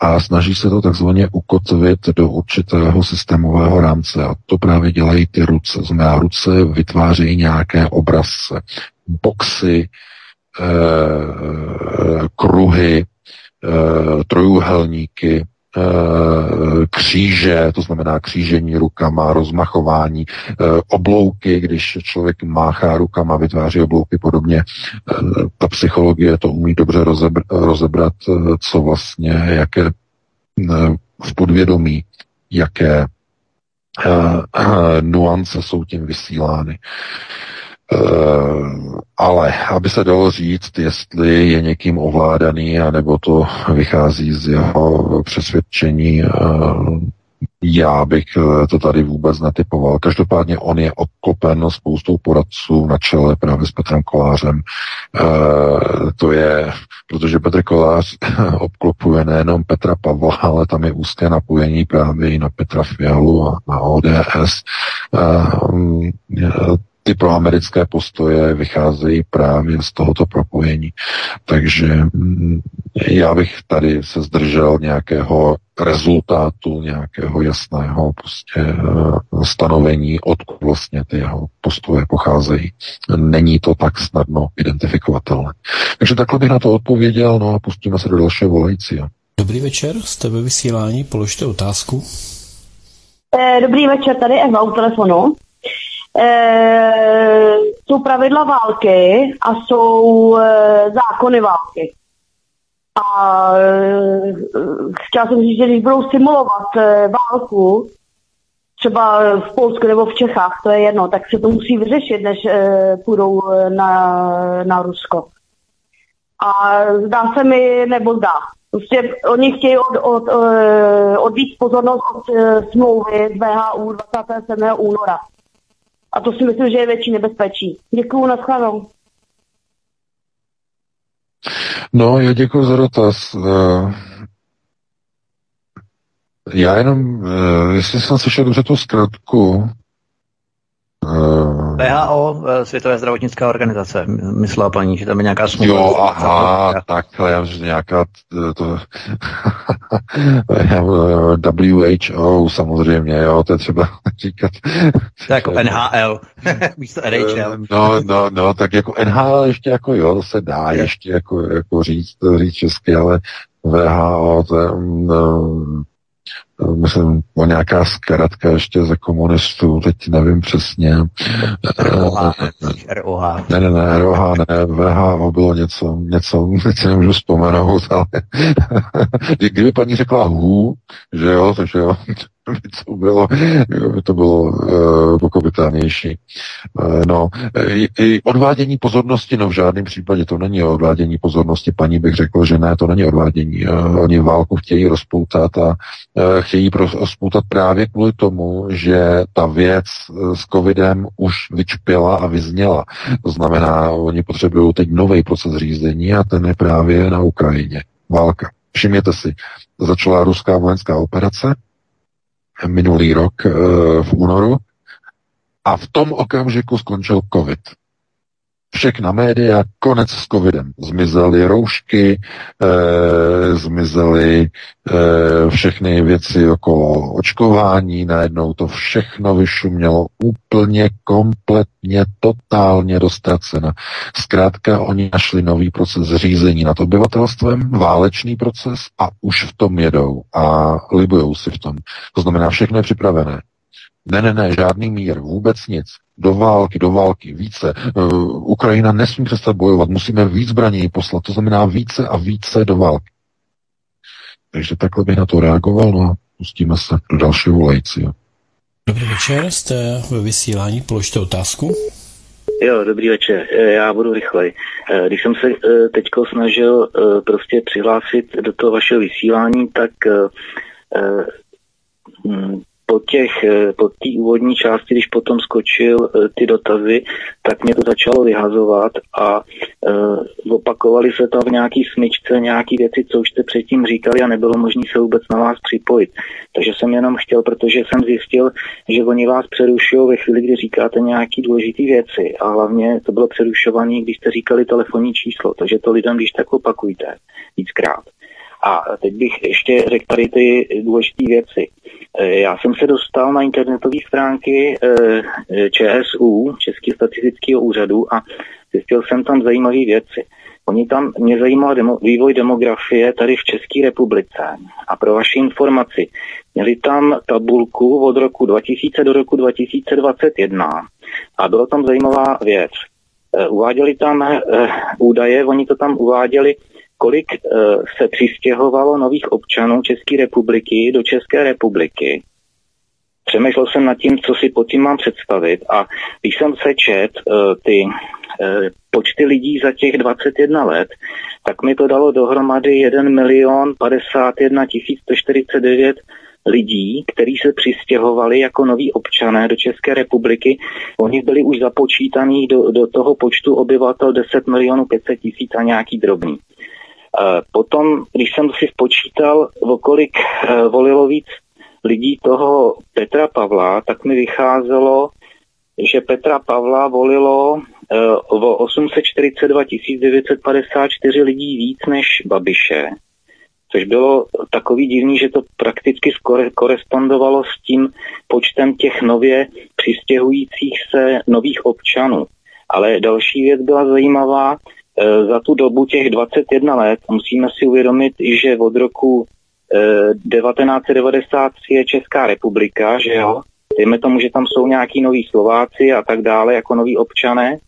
a snaží se to takzvaně ukotvit do určitého systémového rámce. A to právě dělají ty ruce. Znamená, ruce vytvářejí nějaké obrazce, boxy, eh, kruhy, eh, trojuhelníky, eh, kříže, to znamená křížení rukama, rozmachování, oblouky, když člověk máchá rukama, vytváří oblouky podobně. Ta psychologie to umí dobře rozebrat, co vlastně, jaké v podvědomí, jaké nuance jsou tím vysílány. Uh, ale aby se dalo říct, jestli je někým ovládaný, anebo to vychází z jeho přesvědčení, uh, já bych eh, to tady vůbec netypoval. Každopádně on je obklopen spoustou poradců na čele právě s Petrem Kolářem. E, to je, protože Petr Kolář obklopuje nejenom Petra Pavla, ale tam je úzké napojení právě i na Petra Fialu a na ODS. E, ty proamerické postoje vycházejí právě z tohoto propojení. Takže mm, já bych tady se zdržel nějakého rezultátu, nějakého jasného prostě eh, stanovení, odkud vlastně ty jeho postoje pocházejí. Není to tak snadno identifikovatelné. Takže takhle bych na to odpověděl, no a pustíme se do dalšího volající. Dobrý večer, jste ve vysílání, položte otázku. Eh, dobrý večer, tady Eva u telefonu e, jsou pravidla války a jsou e, zákony války. A e, chtěla jsem říct, že když budou simulovat e, válku, třeba v Polsku nebo v Čechách, to je jedno, tak se to musí vyřešit, než e, půjdou na, na Rusko. A zdá se mi, nebo zdá. Prostě oni chtějí od, od, od, odvíc pozornost od smlouvy z VHU 27. února. A to si myslím, že je větší nebezpečí. Děkuju, naschledanou. No, já děkuji za dotaz. Eh, já jenom, eh, jestli jsem slyšel dobře tu zkratku, VHO, eh, Světové zdravotnická organizace, myslela paní, že tam je nějaká smlouva. Jo, aha, takhle, já že nějaká to, WHO samozřejmě, jo, to je třeba říkat. To jako NHL, místo NHL. Eh, no, no, no, tak jako NHL ještě jako jo, to se dá ještě jako, jako říct, říct česky, ale VHO, to je, no, myslím, o nějaká zkaratka ještě za komunistů, teď nevím přesně. ROH. ROH. Ne, ne, ne, ROH, ne, VHO bylo něco, něco, teď si nemůžu vzpomenout, ale kdyby paní řekla HU, že jo, takže jo, to bylo, by to bylo uh, pochopitelnější. Uh, no, i, i odvádění pozornosti, no v žádném případě to není odvádění pozornosti. Paní bych řekl, že ne, to není odvádění. Uh, oni válku chtějí rozpoutat a uh, chtějí rozpoutat právě kvůli tomu, že ta věc s covidem už vyčpěla a vyzněla. To znamená, oni potřebují teď nový proces řízení a ten je právě na Ukrajině. Válka. Všimněte si, začala ruská vojenská operace, minulý rok eh, v únoru a v tom okamžiku skončil COVID. Všechna média, konec s covidem. Zmizely roušky, e, zmizely e, všechny věci okolo očkování, najednou to všechno vyšumělo úplně, kompletně, totálně dostracena. Zkrátka oni našli nový proces řízení nad obyvatelstvem, válečný proces a už v tom jedou a libujou si v tom. To znamená, všechno je připravené. Ne, ne, ne, žádný mír, vůbec nic. Do války, do války, více. Uh, Ukrajina nesmí přestat bojovat, musíme víc zbraní poslat, to znamená více a více do války. Takže takhle bych na to reagoval, no a pustíme se do dalšího volajícího. Dobrý večer, jste ve vysílání, položte otázku. Jo, dobrý večer, e, já budu rychlej. E, když jsem se teďko snažil prostě přihlásit do toho vašeho vysílání, tak po těch, eh, po té úvodní části, když potom skočil eh, ty dotazy, tak mě to začalo vyhazovat a uh, opakovali se tam v nějaký smyčce nějaké věci, co už jste předtím říkali a nebylo možné se vůbec na vás připojit. Takže jsem jenom chtěl, protože jsem zjistil, že oni vás přerušují ve chvíli, kdy říkáte nějaké důležité věci a hlavně to bylo přerušované, když jste říkali telefonní číslo, takže to lidem když tak opakujte víckrát. A teď bych ještě řekl tady ty důležité věci. E, já jsem se dostal na internetové stránky e, e, ČSU, Český statistického úřadu, a zjistil jsem tam zajímavé věci. Oni tam, mě zajímal demo, vývoj demografie tady v České republice. A pro vaši informaci, měli tam tabulku od roku 2000 do roku 2021 a byla tam zajímavá věc. Uváděli tam údaje, oni to tam uváděli kolik eh, se přistěhovalo nových občanů České republiky do České republiky. Přemýšlel jsem nad tím, co si pod tím mám představit a když jsem se čet uh, ty uh, počty lidí za těch 21 let, tak mi to dalo dohromady 1 milion 51 149 lidí, kteří se přistěhovali jako noví občané do České republiky. Oni byli už započítaní do, do toho počtu obyvatel 10 milionů 500 tisíc a nějaký drobný. Potom, když jsem si spočítal, o kolik eh, volilo víc lidí toho Petra Pavla, tak mi vycházelo, že Petra Pavla volilo eh, o 842 954 lidí víc než Babiše, což bylo takový divný, že to prakticky korespondovalo s tím počtem těch nově přistěhujících se nových občanů. Ale další věc byla zajímavá, Eh, za tu dobu těch 21 let musíme si uvědomit, že od roku 1993 eh, je Česká republika, že jo, dejme tomu, že tam jsou nějaký noví Slováci a tak dále, jako noví občané,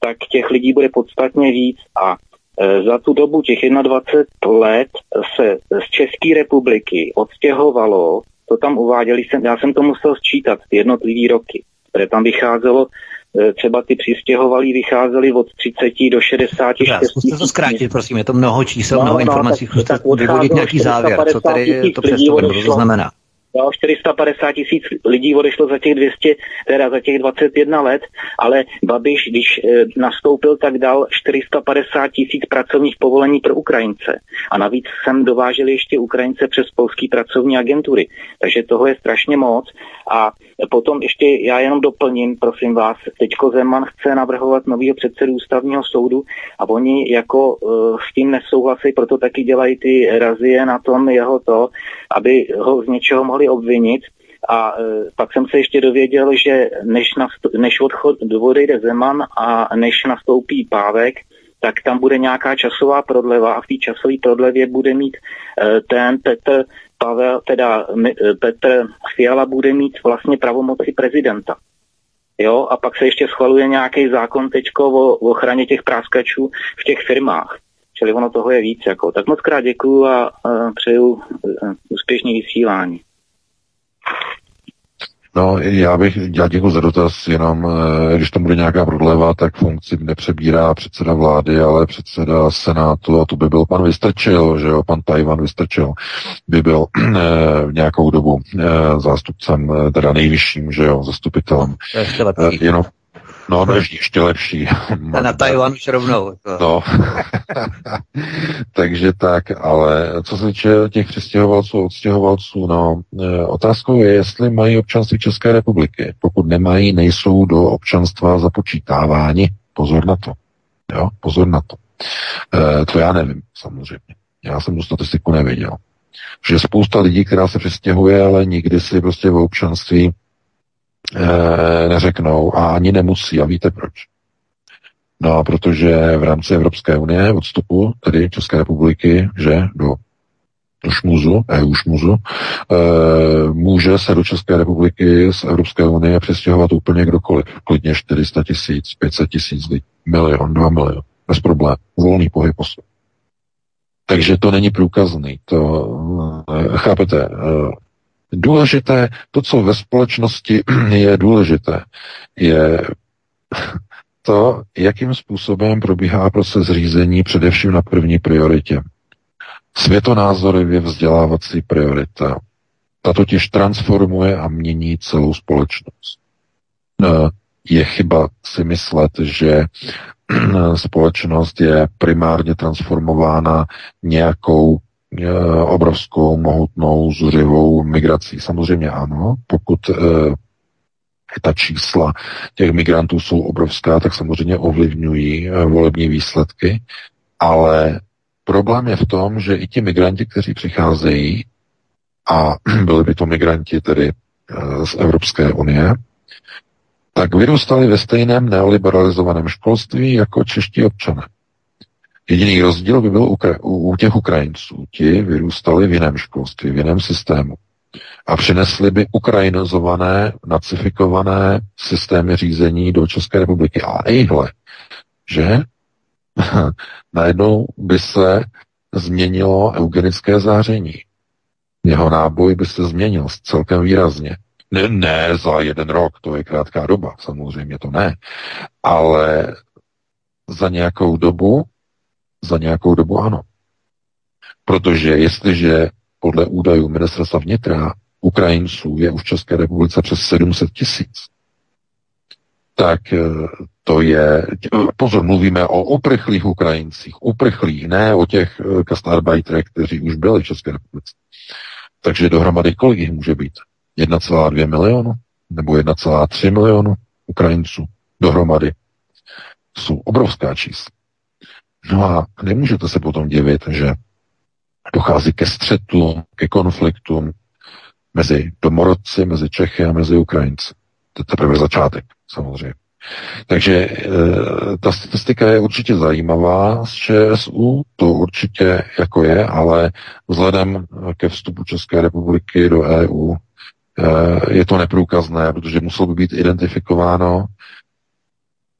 tak těch lidí bude podstatně víc a eh, za tu dobu těch 21 let se z České republiky odstěhovalo, to tam uváděli, jsem, já jsem to musel sčítat, ty jednotlivý roky, které tam vycházelo Eh, třeba ty přistěhovalí vycházeli od 30 do 64 Zkuste to zkrátit, prosím, je to mnoho čísel, no, mnoho no, informací, zkuste vyvodit nějaký závěr, co tady to představuje, to znamená. Jo, 450 tisíc lidí odešlo za těch 200, teda za těch 21 let, ale Babiš, když e, nastoupil, tak dal 450 tisíc pracovních povolení pro Ukrajince. A navíc sem dováželi ještě Ukrajince přes polský pracovní agentury. Takže toho je strašně moc. A potom ještě já jenom doplním, prosím vás, teďko Zeman chce navrhovat nového předsedu ústavního soudu a oni jako uh, s tím nesouhlasí, proto taky dělají ty razie na tom jeho to, aby ho z něčeho mohli obvinit. A e, pak jsem se ještě dověděl, že než, než odchod, odejde Zeman a než nastoupí Pávek, tak tam bude nějaká časová prodleva a v té časové prodlevě bude mít e, ten Petr Pavel, teda e, Petr Fiala bude mít vlastně pravomoci prezidenta. Jo, a pak se ještě schvaluje nějaký zákon teďko o, o ochraně těch práskačů v těch firmách. Čili ono toho je víc. Jako. Tak moc krát děkuju a, a přeju uh, úspěšný vysílání. No, já bych, já děkuji za dotaz, jenom eh, když tam bude nějaká prodleva, tak funkci nepřebírá předseda vlády, ale předseda senátu, a to by byl pan Vystrčil, že jo, pan Tajvan Vystrčil, by byl eh, v nějakou dobu eh, zástupcem, teda nejvyšším, že jo, zastupitelem. Jenom, No, no ještě lepší. A na Tajvan už rovnou. No. Takže tak, ale co se týče těch přistěhovalců a odstěhovalců, no, e, otázkou je, jestli mají občanství České republiky. Pokud nemají, nejsou do občanstva započítáváni. Pozor na to. Jo, pozor na to. E, to já nevím, samozřejmě. Já jsem tu statistiku neviděl. Že spousta lidí, která se přestěhuje, ale nikdy si prostě v občanství e, neřeknou a ani nemusí. A víte proč? No, protože v rámci Evropské unie odstupu, tedy České republiky, že do šmuzu, EU šmuzu, e, může se do České republiky z Evropské unie přestěhovat úplně kdokoliv. Klidně 400 tisíc, 500 tisíc lidí, milion, 2 milion, bez problémů. Volný pohyb osob. Takže to není průkazný. To, e, chápete, důležité, to, co ve společnosti je důležité, je to, jakým způsobem probíhá proces řízení především na první prioritě. Světonázorově vzdělávací priorita. Ta totiž transformuje a mění celou společnost. E, je chyba si myslet, že společnost je primárně transformována nějakou obrovskou, mohutnou, zuřivou migrací. Samozřejmě ano, pokud e, ta čísla těch migrantů jsou obrovská, tak samozřejmě ovlivňují volební výsledky, ale Problém je v tom, že i ti migranti, kteří přicházejí, a byli by to migranti tedy z Evropské unie, tak vyrůstali ve stejném neoliberalizovaném školství jako čeští občané. Jediný rozdíl by byl u, u těch Ukrajinců. Ti vyrůstali v jiném školství, v jiném systému. A přinesli by ukrajinizované, nacifikované systémy řízení do České republiky. A ejhle, že najednou by se změnilo eugenické záření. Jeho náboj by se změnil celkem výrazně. Ne, ne za jeden rok, to je krátká doba, samozřejmě to ne. Ale za nějakou dobu, za nějakou dobu ano. Protože jestliže podle údajů ministerstva vnitra Ukrajinců je už v České republice přes 700 tisíc, tak eh, to je, pozor, mluvíme o uprchlých Ukrajincích, uprchlých, ne o těch eh, kastarbeiterech, kteří už byli v České republice. Takže dohromady kolik jich může být? 1,2 milionu? Nebo 1,3 milionu Ukrajinců dohromady? To jsou obrovská čísla. No a nemůžete se potom divit, že dochází ke střetům, ke konfliktům mezi domorodci, mezi Čechy a mezi Ukrajinci. To je teprve začátek, samozřejmě. Takže e, ta statistika je určitě zajímavá z ČSU, to určitě jako je, ale vzhledem ke vstupu České republiky do EU e, je to neprůkazné, protože muselo by být identifikováno,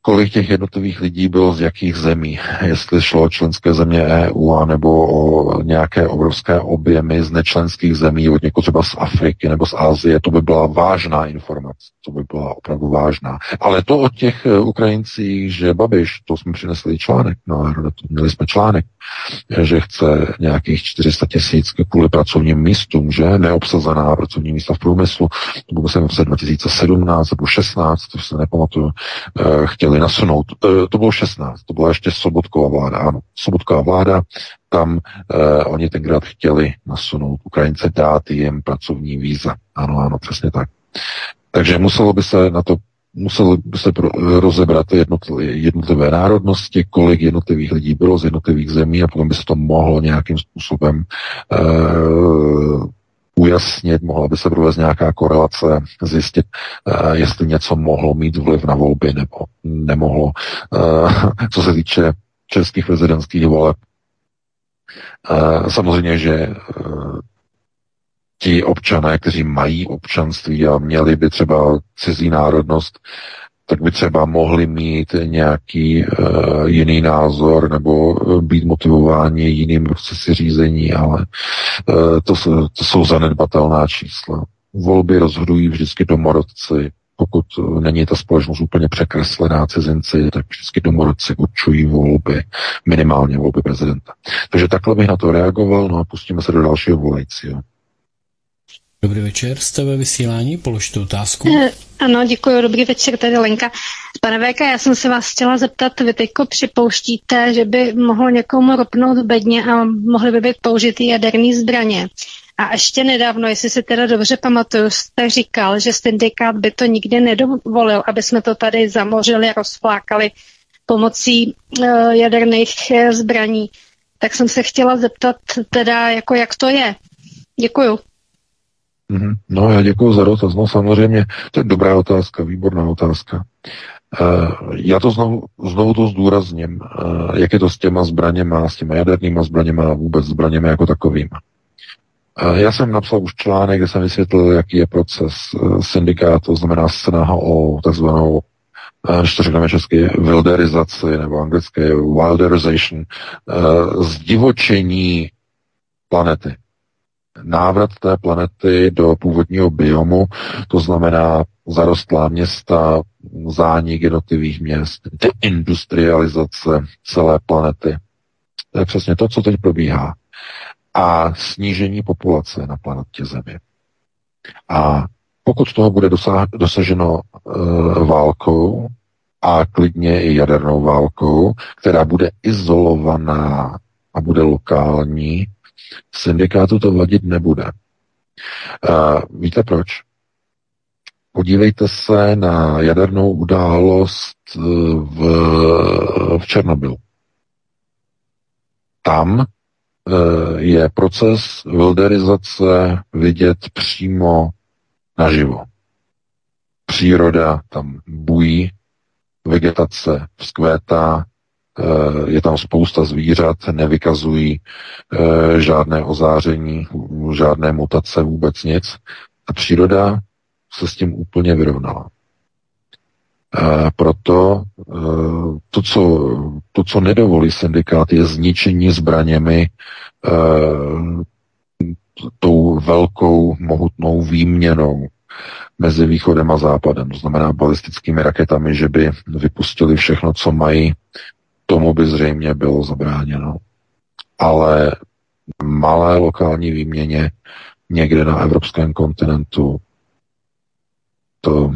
kolik těch jednotlivých lidí bylo z jakých zemí, jestli šlo o členské země EU, anebo o nějaké obrovské objemy z nečlenských zemí, od někoho třeba z Afriky nebo z Asie, to by byla vážná informace, to by byla opravdu vážná. Ale to o těch eh, Ukrajincích, že Babiš, to jsme přinesli článek, no, měli jsme článek, že chce nějakých 400 tisíc kvůli pracovním místům, že? Neobsazená pracovní místa v průmyslu, to bylo v roce 2017 nebo 16, to se nepamatuju, eh, chtěli nasunout, eh, to bylo 16, to byla ještě Sobotková vláda, ano, Sobotková vláda, tam eh, oni tenkrát chtěli nasunout Ukrajince, dát jim pracovní víza. Ano, ano, přesně tak. Takže muselo by se na to muselo by se pro, rozebrat jednotlivé národnosti, kolik jednotlivých lidí bylo z jednotlivých zemí a potom by se to mohlo nějakým způsobem uh, ujasnit, mohla by se provést nějaká korelace, zjistit, uh, jestli něco mohlo mít vliv na volby nebo nemohlo. Uh, co se týče českých prezidentských voleb, uh, samozřejmě, že ti občané, kteří mají občanství a měli by třeba cizí národnost, tak by třeba mohli mít nějaký uh, jiný názor nebo uh, být motivováni jiným procesy řízení, ale uh, to, to jsou zanedbatelná čísla. Volby rozhodují vždycky domorodci. Pokud není ta společnost úplně překreslená cizinci, tak vždycky domorodci určují volby, minimálně volby prezidenta. Takže takhle bych na to reagoval, no a pustíme se do dalšího volajícího. Dobrý večer, jste ve vysílání, položte otázku. Eh, ano, děkuji, dobrý večer, tady Lenka. Pane VK, já jsem se vás chtěla zeptat, vy teďko připouštíte, že by mohlo někomu ropnout bedně a mohly by být použity jaderné zbraně. A ještě nedávno, jestli si teda dobře pamatuju, jste říkal, že syndikát by to nikdy nedovolil, aby jsme to tady zamořili, rozflákali pomocí uh, jaderných uh, zbraní. Tak jsem se chtěla zeptat teda, jako jak to je. Děkuju. Mm-hmm. No já děkuji za dotaz. No samozřejmě, to je dobrá otázka, výborná otázka. Uh, já to znovu, znovu to zdůrazním, uh, jak je to s těma zbraněma, s těma jadernýma zbraněma a vůbec zbraněma jako takovýma. Uh, já jsem napsal už článek, kde jsem vysvětlil, jaký je proces syndikátu, to znamená snaha o takzvanou když to řekneme česky, wilderizaci nebo anglické wilderization, zdivočení planety návrat té planety do původního biomu, to znamená zarostlá města, zánik jednotlivých měst, deindustrializace celé planety. To je přesně to, co teď probíhá. A snížení populace na planetě Země. A pokud toho bude dosaženo e, válkou a klidně i jadernou válkou, která bude izolovaná a bude lokální, syndikátu to vadit nebude. Uh, víte proč? Podívejte se na jadernou událost eh, v, v Černobylu. Tam uh, je proces wilderizace vidět přímo naživo. Příroda tam bují, vegetace vzkvétá, je tam spousta zvířat, nevykazují eh, žádné ozáření, žádné mutace, vůbec nic. A příroda se s tím úplně vyrovnala. A proto eh, to co, to, co nedovolí syndikát, je zničení zbraněmi eh, tou velkou, mohutnou výměnou mezi východem a západem, to znamená balistickými raketami, že by vypustili všechno, co mají tomu by zřejmě bylo zabráněno. Ale malé lokální výměně někde na evropském kontinentu, to,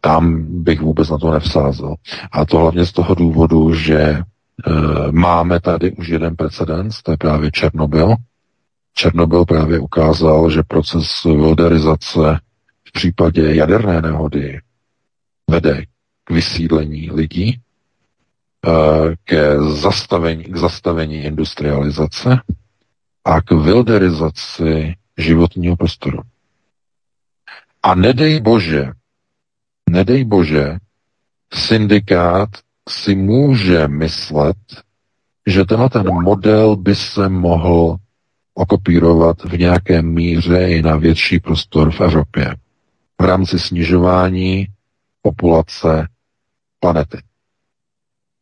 tam bych vůbec na to nevsázel. A to hlavně z toho důvodu, že e, máme tady už jeden precedens, to je právě Černobyl. Černobyl právě ukázal, že proces wilderizace v případě jaderné nehody vede k vysídlení lidí, ke zastavení, k zastavení industrializace a k wilderizaci životního prostoru. A nedej bože, nedej bože, syndikát si může myslet, že tenhle ten model by se mohl okopírovat v nějaké míře i na větší prostor v Evropě v rámci snižování populace planety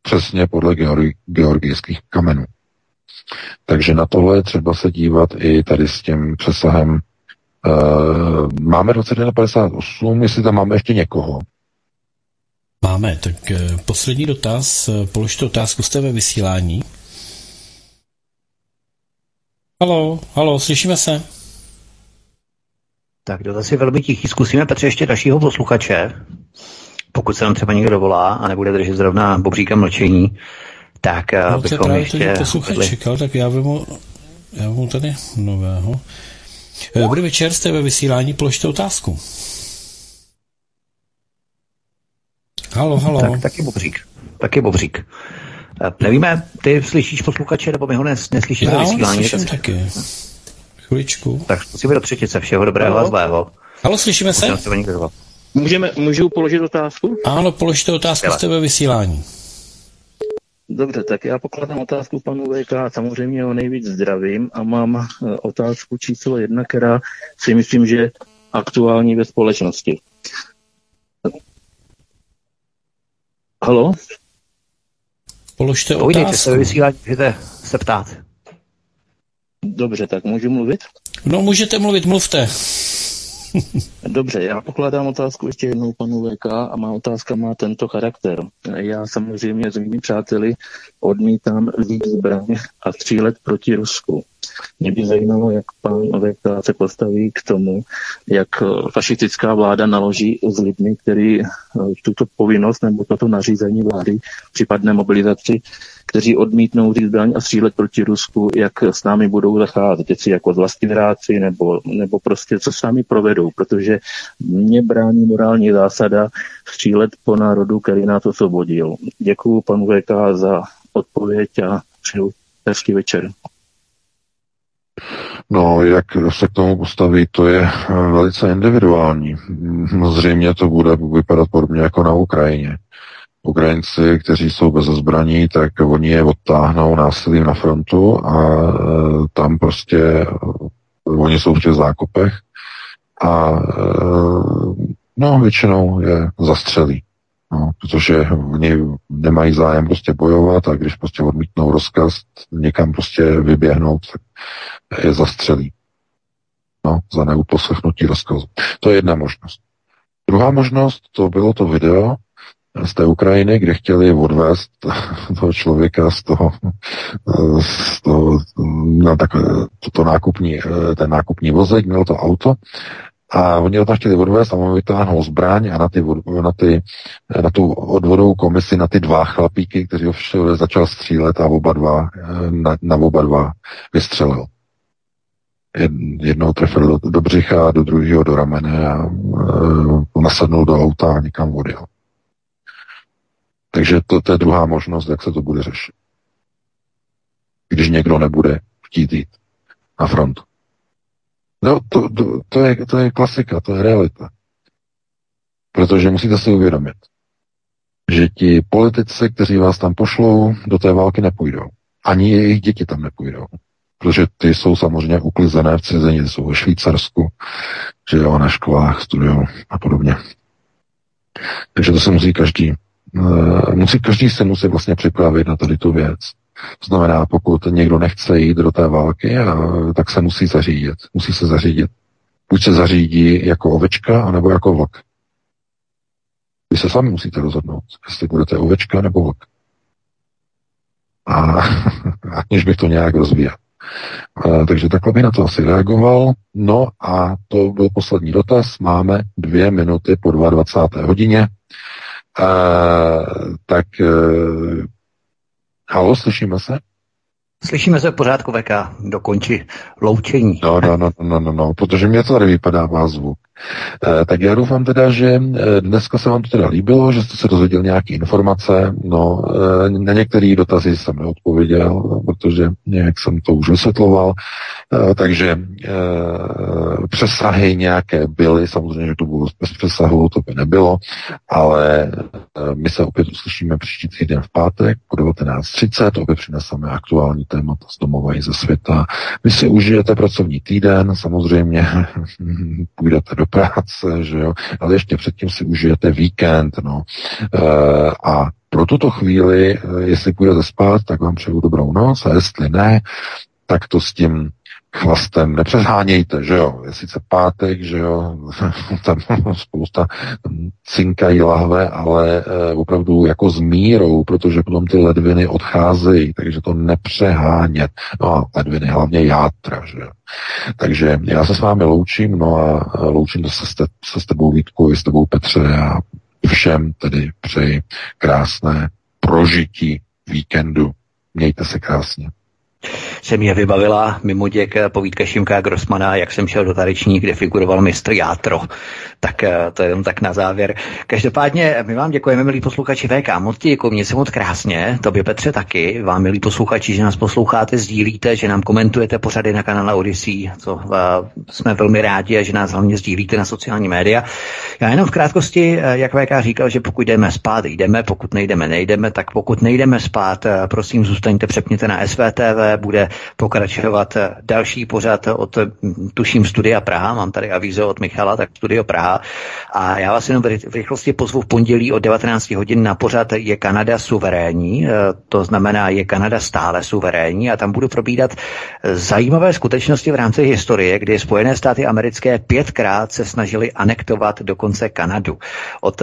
přesně podle georgi, georgijských kamenů. Takže na tohle je třeba se dívat i tady s tím přesahem. Uh, máme 21.58, jestli tam máme ještě někoho. Máme, tak uh, poslední dotaz. Položte otázku, jste ve vysílání. Halo, halo, slyšíme se? Tak dotaz je velmi tichý. Zkusíme, Petře, ještě dalšího posluchače pokud se nám třeba někdo dovolá a nebude držet zrovna bobříka mlčení, tak eh, no, bychom právě ještě... posluchač vedli... čekal, tak já vemu, já vemu tady nového. Eh, dobrý večer, jste ve vysílání, položte otázku. Halo, halo. Tak, taky bobřík. Taky bobřík. Uh, nevíme, ty slyšíš posluchače, nebo my ho nes, neslyšíme Já vysílání? Já taky. Chviličku. Tak zkusíme do třetice. Všeho dobrého a zlého. Halo, slyšíme se? Můžeme, můžu položit otázku? Ano, položte otázku, jste ve vysílání. Dobře, tak já pokládám otázku panu VK, samozřejmě o nejvíc zdravím a mám eh, otázku číslo jedna, která si myslím, že je aktuální ve společnosti. Halo? Položte Povídejte otázku. se vysílání, můžete se ptát. Dobře, tak můžu mluvit? No, můžete mluvit, mluvte. Dobře, já pokládám otázku ještě jednou panu VK a má otázka má tento charakter. Já samozřejmě s mými přáteli odmítám vzít zbraň a střílet proti Rusku. Mě by zajímalo, jak pan VK se postaví k tomu, jak fašistická vláda naloží s lidmi, kteří tuto povinnost nebo toto nařízení vlády případné mobilizaci kteří odmítnou říct zbraň a střílet proti Rusku, jak s námi budou zacházet, jestli jako vlastníráci nebo, nebo prostě co s námi provedou, protože protože mě brání morální zásada střílet po národu, který nás osvobodil. Děkuji panu VK za odpověď a přeju hezký večer. No, jak se k tomu postaví, to je eh, velice individuální. Zřejmě to bude vypadat podobně jako na Ukrajině. Ukrajinci, kteří jsou bez zbraní, tak oni je odtáhnou násilím na frontu a e, tam prostě e, oni jsou v těch zákopech a e, no většinou je zastřelí. No, protože oni nemají zájem prostě bojovat a když prostě odmítnou rozkaz někam prostě vyběhnout, tak je zastřelí. No, za neuposlechnutí rozkazu. To je jedna možnost. Druhá možnost, to bylo to video, z té Ukrajiny, kde chtěli odvést toho člověka z toho, z toho na tak, to nákupní, ten nákupní vozek, měl to auto a oni ho tam chtěli odvést a on vytáhnul zbraň a na, ty, na, ty, na tu odvodovou komisi, na ty dva chlapíky, kteří ho začal střílet a oba dva, na, na oba dva vystřelil. Jednou trefil do, do břicha a do druhého do ramene a e, nasadnul do auta a někam odjel. Takže to, to je druhá možnost, jak se to bude řešit. Když někdo nebude chtít jít na frontu. No, to, to, to, je, to je klasika, to je realita. Protože musíte si uvědomit, že ti politici, kteří vás tam pošlou, do té války nepůjdou. Ani jejich děti tam nepůjdou. Protože ty jsou samozřejmě uklizené v cizení, jsou ve Švýcarsku, že jo, na školách studují a podobně. Takže to se musí každý Eh, musí, každý se musí vlastně připravit na tady tu věc. To znamená, pokud někdo nechce jít do té války, tak se musí zařídit. Musí se zařídit. Buď se zařídí jako ovečka, anebo jako vlk. Vy se sami musíte rozhodnout, jestli budete ovečka nebo vlk. A aniž bych to nějak rozvíjel. Takže takhle by na to asi reagoval. No a to byl poslední dotaz. Máme dvě minuty po 22. hodině. Uh, tak uh, halo, slyšíme se? Slyšíme se v pořádku, VK, dokonči loučení. No, no, no, no, no, no, protože mě to tady vypadává zvuk. E, tak já doufám teda, že eh, dneska se vám to teda líbilo, že jste se dozvěděl nějaké informace. No, e, na některé dotazy jsem neodpověděl, protože nějak jsem to už vysvětloval. Takže přesahy nějaké byly, samozřejmě, že to bylo bez přesahu, to by nebylo, ale my se opět uslyšíme příští týden v pátek po 19.30, opět přineseme aktuální témata z domova i ze světa. Vy si užijete pracovní týden, samozřejmě půjdete do práce, že jo, ale ještě předtím si užijete víkend, no. E, a pro tuto chvíli, eh, jestli půjdete spát, tak vám přeju dobrou noc a jestli ne, tak to s tím chlastem nepřehánějte, že jo, je sice pátek, že jo, tam spousta cinkají lahve, ale e, opravdu jako s mírou, protože potom ty ledviny odcházejí, takže to nepřehánět. No a ledviny, hlavně játra, že jo. Takže já se s vámi loučím, no a loučím se, se, se s tebou Vítku i s tebou Petře a všem tedy přeji krásné prožití víkendu. Mějte se krásně se mě vybavila mimo děk povídka Šimka Grossmana, jak jsem šel do tadeční, kde figuroval mistr Játro. Tak eh, to je jenom tak na závěr. Každopádně my vám děkujeme, milí posluchači VK. Moc děkuji, mě se moc krásně, tobě Petře taky, vám milí posluchači, že nás posloucháte, sdílíte, že nám komentujete pořady na kanále Odyssey, co uh, jsme velmi rádi a že nás hlavně sdílíte na sociální média. Já jenom v krátkosti, eh, jak VK říkal, že pokud jdeme spát, jdeme, pokud nejdeme, nejdeme, tak pokud nejdeme spát, prosím, zůstaňte, přepněte na SVTV, bude pokračovat další pořad od, tuším, Studia Praha, mám tady avízo od Michala, tak Studio Praha. A já vás jenom v rychlosti pozvu v pondělí od 19 hodin na pořad Je Kanada suverénní, e, to znamená Je Kanada stále suverénní a tam budu probídat zajímavé skutečnosti v rámci historie, kdy Spojené státy americké pětkrát se snažili anektovat dokonce Kanadu. Od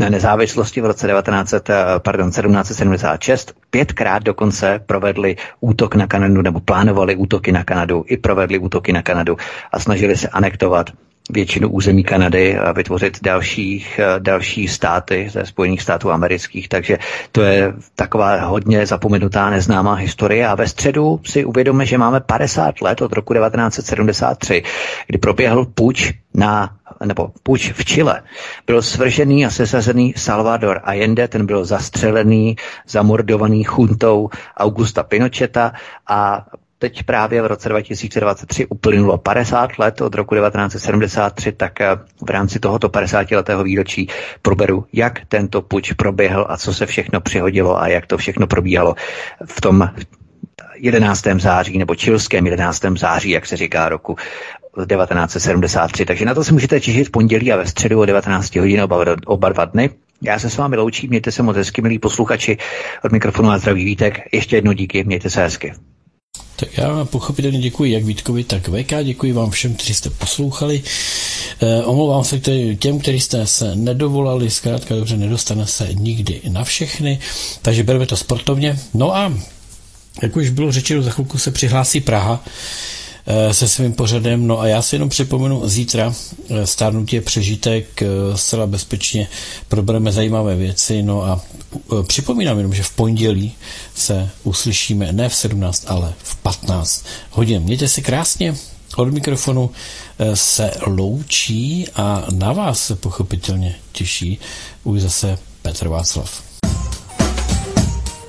nezávislosti v roce 19, pardon, 1776 pětkrát dokonce provedli útok na Kanadu, nebo plánovali útoky na Kanadu, i provedli útoky na Kanadu a snažili se anektovat většinu území Kanady a vytvořit dalších, další státy ze Spojených států amerických. Takže to je taková hodně zapomenutá neznámá historie. A ve středu si uvědomíme, že máme 50 let od roku 1973, kdy proběhl puč na, nebo puč v Chile, byl svržený a sesazený Salvador Allende, ten byl zastřelený, zamordovaný chuntou Augusta Pinocheta a teď právě v roce 2023 uplynulo 50 let od roku 1973, tak eh, v rámci tohoto 50 letého výročí proberu, jak tento puč proběhl a co se všechno přihodilo a jak to všechno probíhalo v tom 11. září nebo čilském 11. září, jak se říká roku 1973. Takže na to se můžete těšit v pondělí a ve středu o 19 hodin oba, oba dva dny. Já se s vámi loučím, mějte se moc hezky, milí posluchači. Od mikrofonu a zdraví vítek. Ještě jednou díky, mějte se hezky. Tak já pochopitelně děkuji jak Vítkovi, tak VK, děkuji vám všem, kteří jste poslouchali. E, omlouvám se těm, kteří jste se nedovolali, zkrátka dobře, nedostane se nikdy na všechny, takže bereme to sportovně. No a jak už bylo řečeno, za chvilku se přihlásí Praha se svým pořadem. No a já si jenom připomenu, zítra eh, stárnutí je přežitek, eh, zcela bezpečně probereme zajímavé věci. No a připomínám jenom, že v pondělí se uslyšíme ne v 17, ale v 15 hodin. Mějte se krásně, od mikrofonu se loučí a na vás se pochopitelně těší už zase Petr Václav.